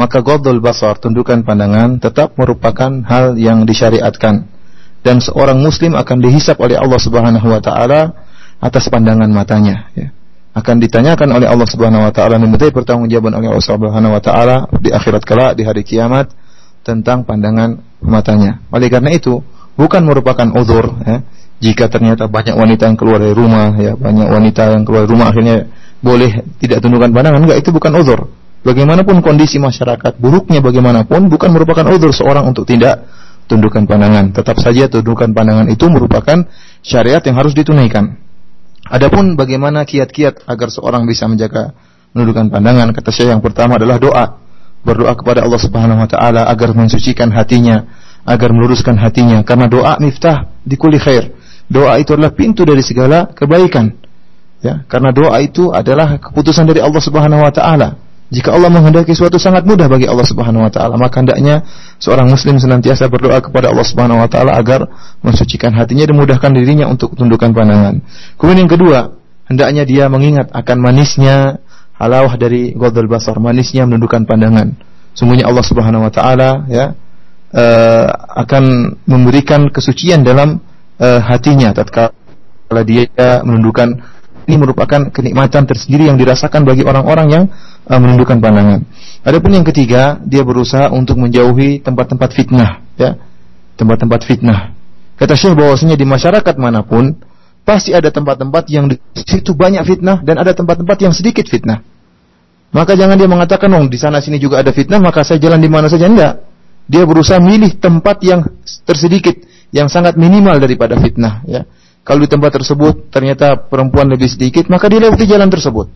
maka godol basar, tundukan pandangan tetap merupakan hal yang disyariatkan dan seorang muslim akan dihisap oleh Allah Subhanahu wa taala atas pandangan matanya ya. akan ditanyakan oleh Allah Subhanahu wa taala dimintai pertanggungjawaban oleh Allah Subhanahu wa taala di akhirat kelak di hari kiamat tentang pandangan matanya oleh karena itu bukan merupakan uzur ya, jika ternyata banyak wanita yang keluar dari rumah ya banyak wanita yang keluar dari rumah akhirnya boleh tidak tundukkan pandangan enggak itu bukan uzur bagaimanapun kondisi masyarakat buruknya bagaimanapun bukan merupakan uzur seorang untuk tidak tundukkan pandangan. Tetap saja tundukkan pandangan itu merupakan syariat yang harus ditunaikan. Adapun bagaimana kiat-kiat agar seorang bisa menjaga menundukkan pandangan, kata saya yang pertama adalah doa. Berdoa kepada Allah Subhanahu wa taala agar mensucikan hatinya, agar meluruskan hatinya karena doa miftah di kulli khair. Doa itu adalah pintu dari segala kebaikan. Ya, karena doa itu adalah keputusan dari Allah Subhanahu wa taala. Jika Allah menghendaki suatu sangat mudah bagi Allah Subhanahu wa taala, maka hendaknya seorang muslim senantiasa berdoa kepada Allah Subhanahu wa taala agar mensucikan hatinya dan memudahkan dirinya untuk tundukkan pandangan. Kemudian yang kedua, hendaknya dia mengingat akan manisnya halawah dari ghadul basar, manisnya menundukkan pandangan. Sungguhnya Allah Subhanahu wa taala ya uh, akan memberikan kesucian dalam uh, hatinya tatkala dia menundukkan ini merupakan kenikmatan tersendiri yang dirasakan bagi orang-orang yang uh, menundukkan pandangan. Adapun yang ketiga, dia berusaha untuk menjauhi tempat-tempat fitnah, ya. Tempat-tempat fitnah. Kata Syekh bahwasanya di masyarakat mana pun pasti ada tempat-tempat yang di situ banyak fitnah dan ada tempat-tempat yang sedikit fitnah. Maka jangan dia mengatakan, "Oh, di sana sini juga ada fitnah, maka saya jalan di mana saja." Enggak. Dia berusaha milih tempat yang tersedikit, yang sangat minimal daripada fitnah ya. Kalau di tempat tersebut ternyata perempuan lebih sedikit, maka dilewati jalan tersebut.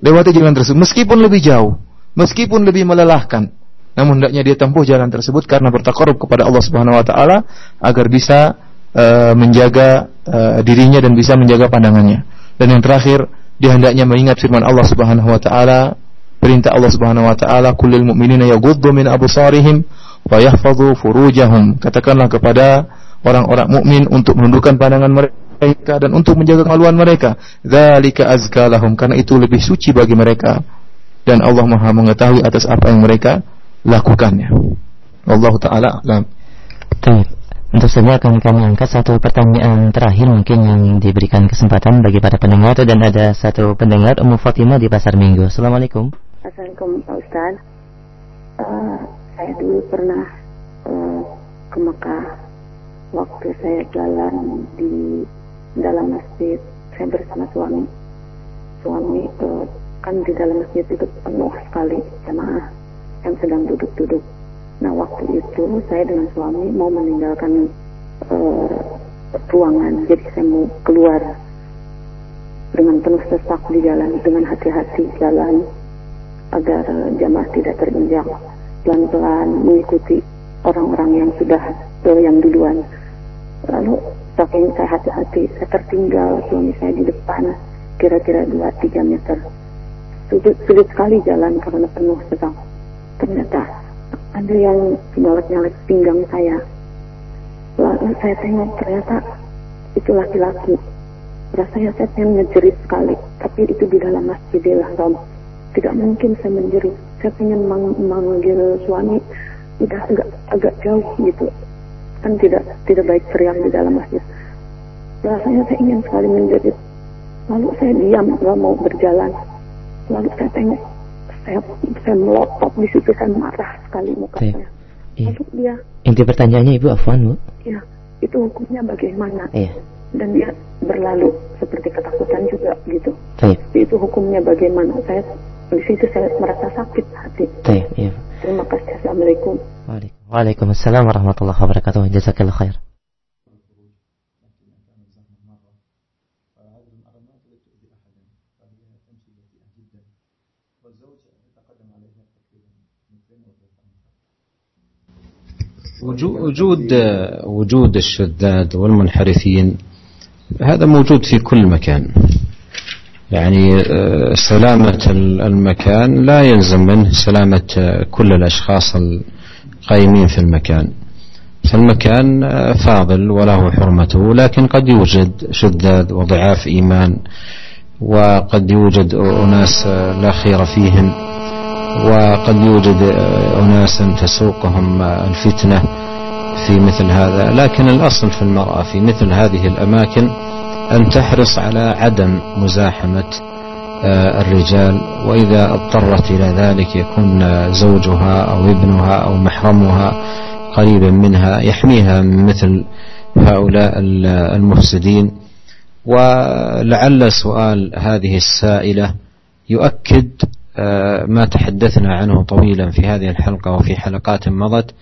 Lewati jalan tersebut meskipun lebih jauh, meskipun lebih melelahkan. Namun hendaknya dia tempuh jalan tersebut karena bertakarub kepada Allah Subhanahu wa taala agar bisa uh, menjaga uh, dirinya dan bisa menjaga pandangannya. Dan yang terakhir, dia hendaknya mengingat firman Allah Subhanahu wa taala, perintah Allah Subhanahu wa taala, "Kullil mu'minina yaghuddu min absarihim wa yahfazu furujahum." Katakanlah kepada orang-orang mukmin untuk menundukkan pandangan mereka dan untuk menjaga kemaluan mereka. Dzalika azka lahum karena itu lebih suci bagi mereka dan Allah Maha mengetahui atas apa yang mereka lakukannya. Allah taala alam. Untuk saja akan kami angkat satu pertanyaan terakhir mungkin yang diberikan kesempatan bagi para pendengar dan ada satu pendengar Ummu Fatimah di Pasar Minggu. Assalamualaikum. Assalamualaikum Pak Ustaz. Uh, saya dulu pernah uh, ke Mekah waktu saya jalan di dalam masjid. Saya bersama suami. Suami uh, kan di dalam masjid itu penuh sekali jemaah yang sedang duduk-duduk. Nah waktu itu saya dengan suami mau meninggalkan uh, ruangan. Jadi saya mau keluar dengan penuh sesak di jalan dengan hati-hati jalan agar uh, jamaah tidak terinjak. Pelan-pelan mengikuti orang-orang yang sudah yang duluan lalu saking saya hati-hati. Saya tertinggal suami saya di depan kira-kira 2-3 meter. Sulit, sulit sekali jalan karena penuh sedang. Ternyata ada yang nyalek-nyalek pinggang saya. Lalu saya tengok ternyata itu laki-laki. Rasanya saya pengen ngejerit sekali tapi itu di dalam masjidil haram tidak mungkin saya menjerit. Saya pengen mang manggil suami. Udah agak agak jauh gitu kan tidak tidak baik teriak di dalam masjid. Rasanya saya ingin sekali menjadi lalu saya diam nggak mau berjalan. Lalu saya tengok saya saya melotot di situ saya marah sekali mukanya. Iya. Lalu dia inti pertanyaannya ibu Afwan bu? Iya itu hukumnya bagaimana? Iya. Dan dia berlalu seperti ketakutan juga gitu. Baik. Itu hukumnya bagaimana? Saya مشيت طيب يلا السلام عليكم. وعليكم. وعليكم السلام ورحمة الله وبركاته. جزاك الله خير. وجود وجود الشداد والمنحرفين هذا موجود في كل مكان. يعني آه، سلامة المكان لا يلزم منه سلامة آه، كل الأشخاص القائمين في المكان. فالمكان آه، فاضل وله حرمته لكن قد يوجد شذاذ وضعاف إيمان وقد يوجد أناس لا خير فيهم وقد يوجد أناس تسوقهم الفتنة في مثل هذا. لكن الأصل في المرأة في مثل هذه الأماكن أن تحرص على عدم مزاحمة آه، الرجال وإذا اضطرت إلى ذلك يكون زوجها أو ابنها أو محرمها قريبا منها يحميها من مثل هؤلاء المفسدين. ولعل سؤال هذه السائلة يؤكد آه، ما تحدثنا عنه طويلا في هذه الحلقة وفي حلقات مضت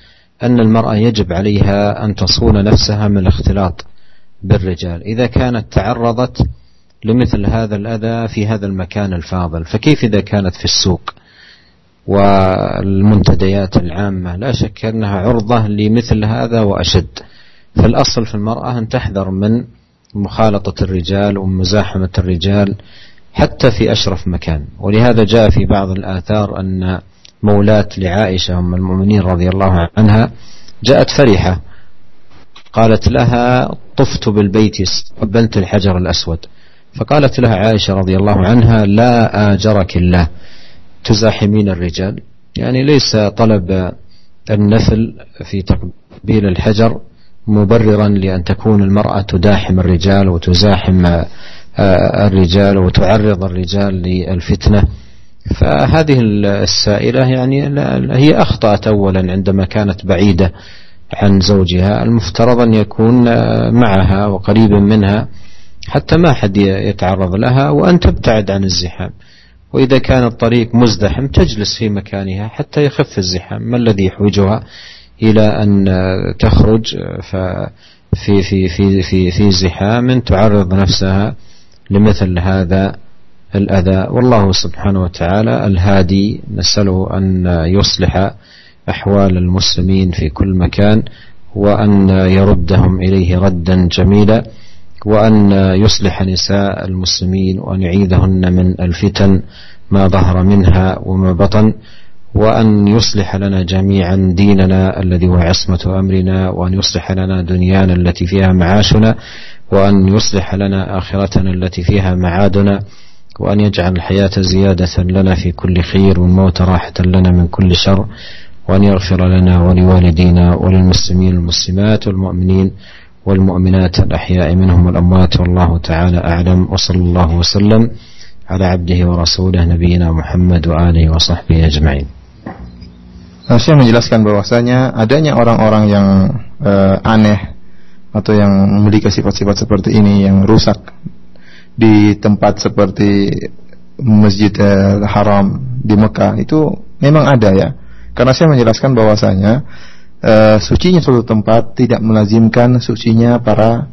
أن المرأة يجب عليها أن تصون نفسها من الاختلاط. بالرجال. إذا كانت تعرضت لمثل هذا الأذى في هذا المكان الفاضل فكيف إذا كانت في السوق والمنتديات العامة؟ لا شك أنها عرضة لمثل هذا وأشد. فالأصل في المرأة أن تحذر من مخالطة الرجال ومزاحمة الرجال حتى في أشرف مكان. ولهذا جاء في بعض الآثار أن مولاة لعائشة أم المؤمنين رضي الله عنها جاءت فرحة قالت لها طفت بالبيت قبلت الحجر الأسود. فقالت لها عائشة رضي الله عنها لا آجرك الله. تزاحمين الرجال. يعني ليس طلب النفل في تقبيل الحجر مبررا لأن تكون المرأة تداحم الرجال وتزاحم آه، الرجال وتعرض الرجال للفتنة. فهذه السائلة يعني هي أخطأت أولا عندما كانت بعيدة. عن زوجها المفترض أن يكون معها وقريبا منها حتى ما حد يتعرض لها وأن تبتعد عن الزحام. وإذا كان الطريق مزدحم تجلس في مكانها حتى يخف الزحام. ما الذي يحوجها إلى أن تخرج في في في في في زحام تعرض نفسها لمثل هذا الأذى. والله سبحانه وتعالى الهادي نسأله أن يصلح أحوال المسلمين في كل مكان وأن يردهم إليه ردا جميلا وأن يصلح نساء المسلمين وأن يعيذهن من الفتن ما ظهر منها وما بطن وأن يصلح لنا جميعا ديننا الذي هو عصمة أمرنا وأن يصلح لنا دنيانا التي فيها معاشنا وأن يصلح لنا آخرتنا التي فيها معادنا وأن يجعل الحياة زيادة لنا في كل خير والموت راحة لنا من كل شر. وأن يغفر لنا ولوالدينا وللمسلمين والمسلمات والمؤمنين والمؤمنات الأحياء منهم والأموات والله تعالى أعلم وصلى الله وسلم على عبده ورسوله نبينا محمد وآله وصحبه أجمعين Saya menjelaskan bahwasanya adanya orang-orang yang uh, aneh atau yang memiliki sifat-sifat seperti ini yang rusak di tempat seperti Masjid Haram di Mekah itu memang ada ya. Karena saya menjelaskan bahwasanya uh, sucinya suatu tempat tidak melazimkan sucinya para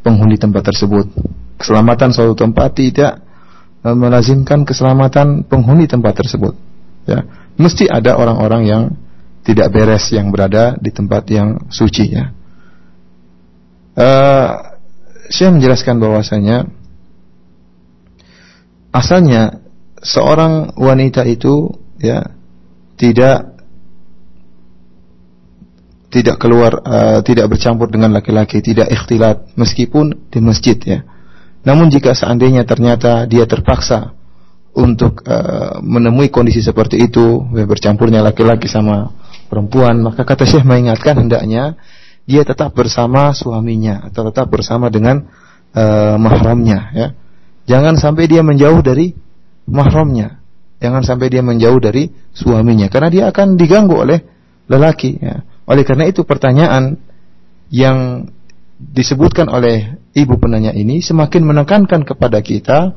penghuni tempat tersebut. Keselamatan suatu tempat tidak uh, melazimkan keselamatan penghuni tempat tersebut. Ya mesti ada orang-orang yang tidak beres yang berada di tempat yang suci ya. Uh, saya menjelaskan bahwasanya asalnya seorang wanita itu ya tidak tidak keluar uh, tidak bercampur dengan laki-laki, tidak ikhtilat meskipun di masjid ya. Namun jika seandainya ternyata dia terpaksa untuk uh, menemui kondisi seperti itu, bercampurnya laki-laki sama perempuan, maka kata Syekh mengingatkan hendaknya dia tetap bersama suaminya atau tetap bersama dengan uh, mahramnya ya. Jangan sampai dia menjauh dari mahramnya. Jangan sampai dia menjauh dari suaminya karena dia akan diganggu oleh lelaki ya. Oleh karena itu pertanyaan yang disebutkan oleh ibu penanya ini semakin menekankan kepada kita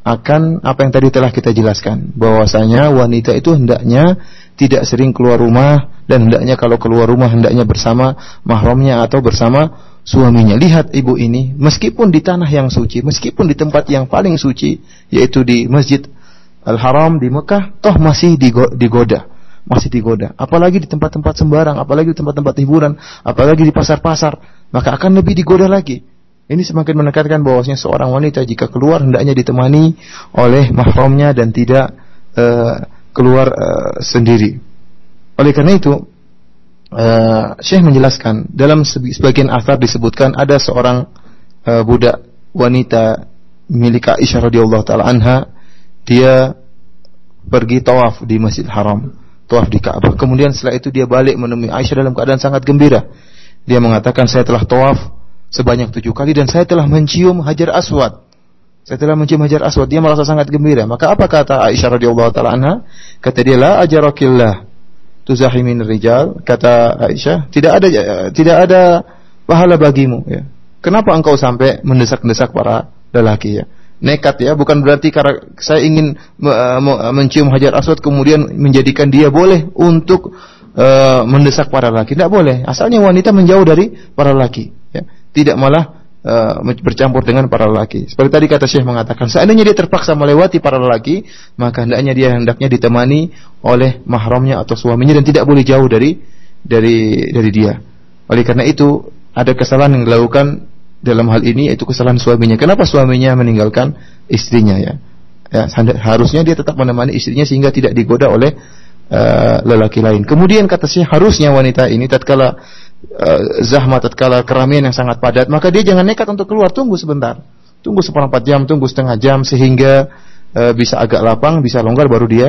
akan apa yang tadi telah kita jelaskan bahwasanya wanita itu hendaknya tidak sering keluar rumah dan hendaknya kalau keluar rumah hendaknya bersama mahramnya atau bersama suaminya. Lihat ibu ini meskipun di tanah yang suci, meskipun di tempat yang paling suci yaitu di Masjid Al-Haram di Mekah toh masih digoda masih digoda. Apalagi di tempat-tempat sembarang, apalagi di tempat-tempat hiburan, apalagi di pasar-pasar, maka akan lebih digoda lagi. Ini semakin menekankan bahwasanya seorang wanita jika keluar hendaknya ditemani oleh mahramnya dan tidak uh, keluar uh, sendiri. Oleh karena itu, uh, Syekh menjelaskan dalam sebagian asar disebutkan ada seorang uh, budak wanita milik Aisyah radhiyallahu taala anha, dia pergi tawaf di Masjid Haram, tawaf di Ka'bah. Kemudian setelah itu dia balik menemui Aisyah dalam keadaan sangat gembira. Dia mengatakan saya telah tawaf sebanyak tujuh kali dan saya telah mencium hajar aswad. Saya telah mencium hajar aswad. Dia merasa sangat gembira. Maka apa kata Aisyah radhiyallahu taala anha? Kata dia la ajarakillah tuzahimin rijal. Kata Aisyah, tidak ada tidak ada pahala bagimu ya. Kenapa engkau sampai mendesak-desak para lelaki ya? Nekat ya, bukan berarti karena saya ingin mencium hajar aswad kemudian menjadikan dia boleh untuk uh, mendesak para lelaki. Tidak boleh. Asalnya wanita menjauh dari para lelaki tidak malah bercampur dengan para lelaki. Seperti tadi kata Syekh mengatakan, seandainya dia terpaksa melewati para lelaki, maka hendaknya dia hendaknya ditemani oleh mahramnya atau suaminya dan tidak boleh jauh dari dari dari dia. Oleh karena itu, ada kesalahan yang dilakukan dalam hal ini yaitu kesalahan suaminya. Kenapa suaminya meninggalkan istrinya ya? Ya, harusnya dia tetap menemani istrinya sehingga tidak digoda oleh uh, lelaki lain. Kemudian kata Syekh harusnya wanita ini tatkala uh, zahmat tatkala keramaian yang sangat padat, maka dia jangan nekat untuk keluar, tunggu sebentar. Tunggu seperempat jam, tunggu setengah jam sehingga uh, bisa agak lapang, bisa longgar baru dia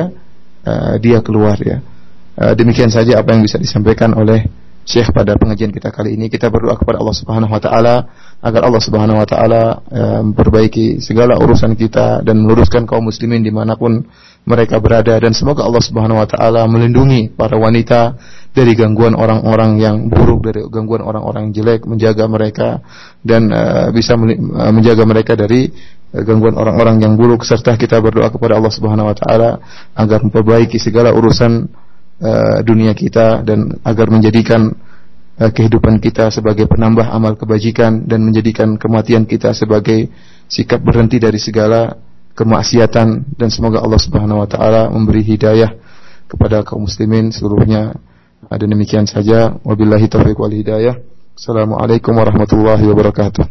uh, dia keluar ya. Demikian saja apa yang bisa disampaikan oleh Syekh pada pengajian kita kali ini kita berdoa kepada Allah Subhanahu wa taala agar Allah Subhanahu wa taala memperbaiki segala urusan kita dan meluruskan kaum muslimin di mana pun mereka berada. Dan semoga Allah Subhanahu wa taala melindungi para wanita dari gangguan orang-orang yang buruk, dari gangguan orang-orang jelek, menjaga mereka dan uh, bisa uh, menjaga mereka dari gangguan orang-orang yang buruk. Serta kita berdoa kepada Allah Subhanahu wa taala agar memperbaiki segala urusan dunia kita dan agar menjadikan kehidupan kita sebagai penambah amal kebajikan dan menjadikan kematian kita sebagai sikap berhenti dari segala kemaksiatan dan semoga Allah Subhanahu wa taala memberi hidayah kepada kaum muslimin seluruhnya. Ada demikian saja. Wabillahi taufiq wal hidayah. Assalamualaikum warahmatullahi wabarakatuh.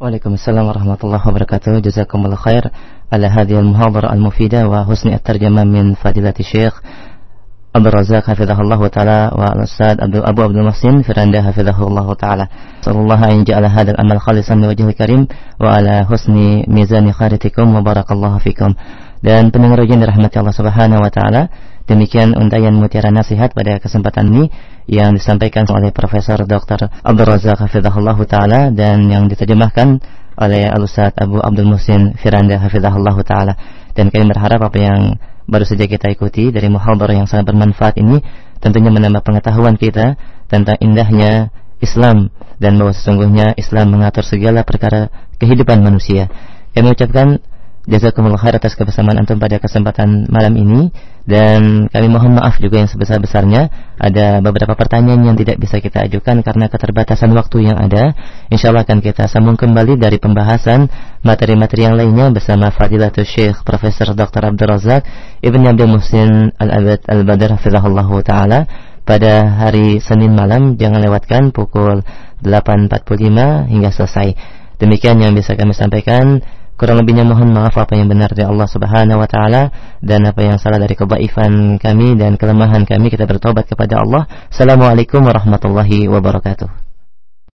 Waalaikumsalam warahmatullahi wabarakatuh. Jazakumullah khair ala hadhihi al-muhadharah al-mufidah wa husni at-tarjamah min fadilati Syekh Abdul Razak hafizahullah taala wa al-Ustaz Abdul Abu Abdul Muhsin Firanda hafizahullah taala. Sallallahu an ja'ala hadzal amal khalisan li wajhil karim wa ala husni mizani khairatikum wa barakallahu fikum. Dan pendengar yang dirahmati Allah Subhanahu wa taala, demikian untayan mutiara nasihat pada kesempatan ini yang disampaikan oleh Profesor Dr. Abdul Razak hafizahullah taala dan yang diterjemahkan oleh Al-Ustaz Abu Abdul Muhsin Firanda hafizahullah taala. Dan kami berharap apa yang baru saja kita ikuti dari muhadarah yang sangat bermanfaat ini tentunya menambah pengetahuan kita tentang indahnya Islam dan bahwa sesungguhnya Islam mengatur segala perkara kehidupan manusia. Kami ucapkan Jazakumullah khair atas kebersamaan antum pada kesempatan malam ini dan kami mohon maaf juga yang sebesar-besarnya ada beberapa pertanyaan yang tidak bisa kita ajukan karena keterbatasan waktu yang ada. Insya Allah akan kita sambung kembali dari pembahasan materi-materi yang lainnya bersama Fadilatul Syekh Profesor Dr. Abdul Razak Ibn Abdul Muhsin Al-Abad Al-Badr Ta'ala pada hari Senin malam jangan lewatkan pukul 8.45 hingga selesai. Demikian yang bisa kami sampaikan. Kurang lebihnya mohon maaf apa yang benar dari Allah Subhanahu wa taala dan apa yang salah dari kebaifan kami dan kelemahan kami kita bertobat kepada Allah. Assalamualaikum warahmatullahi wabarakatuh.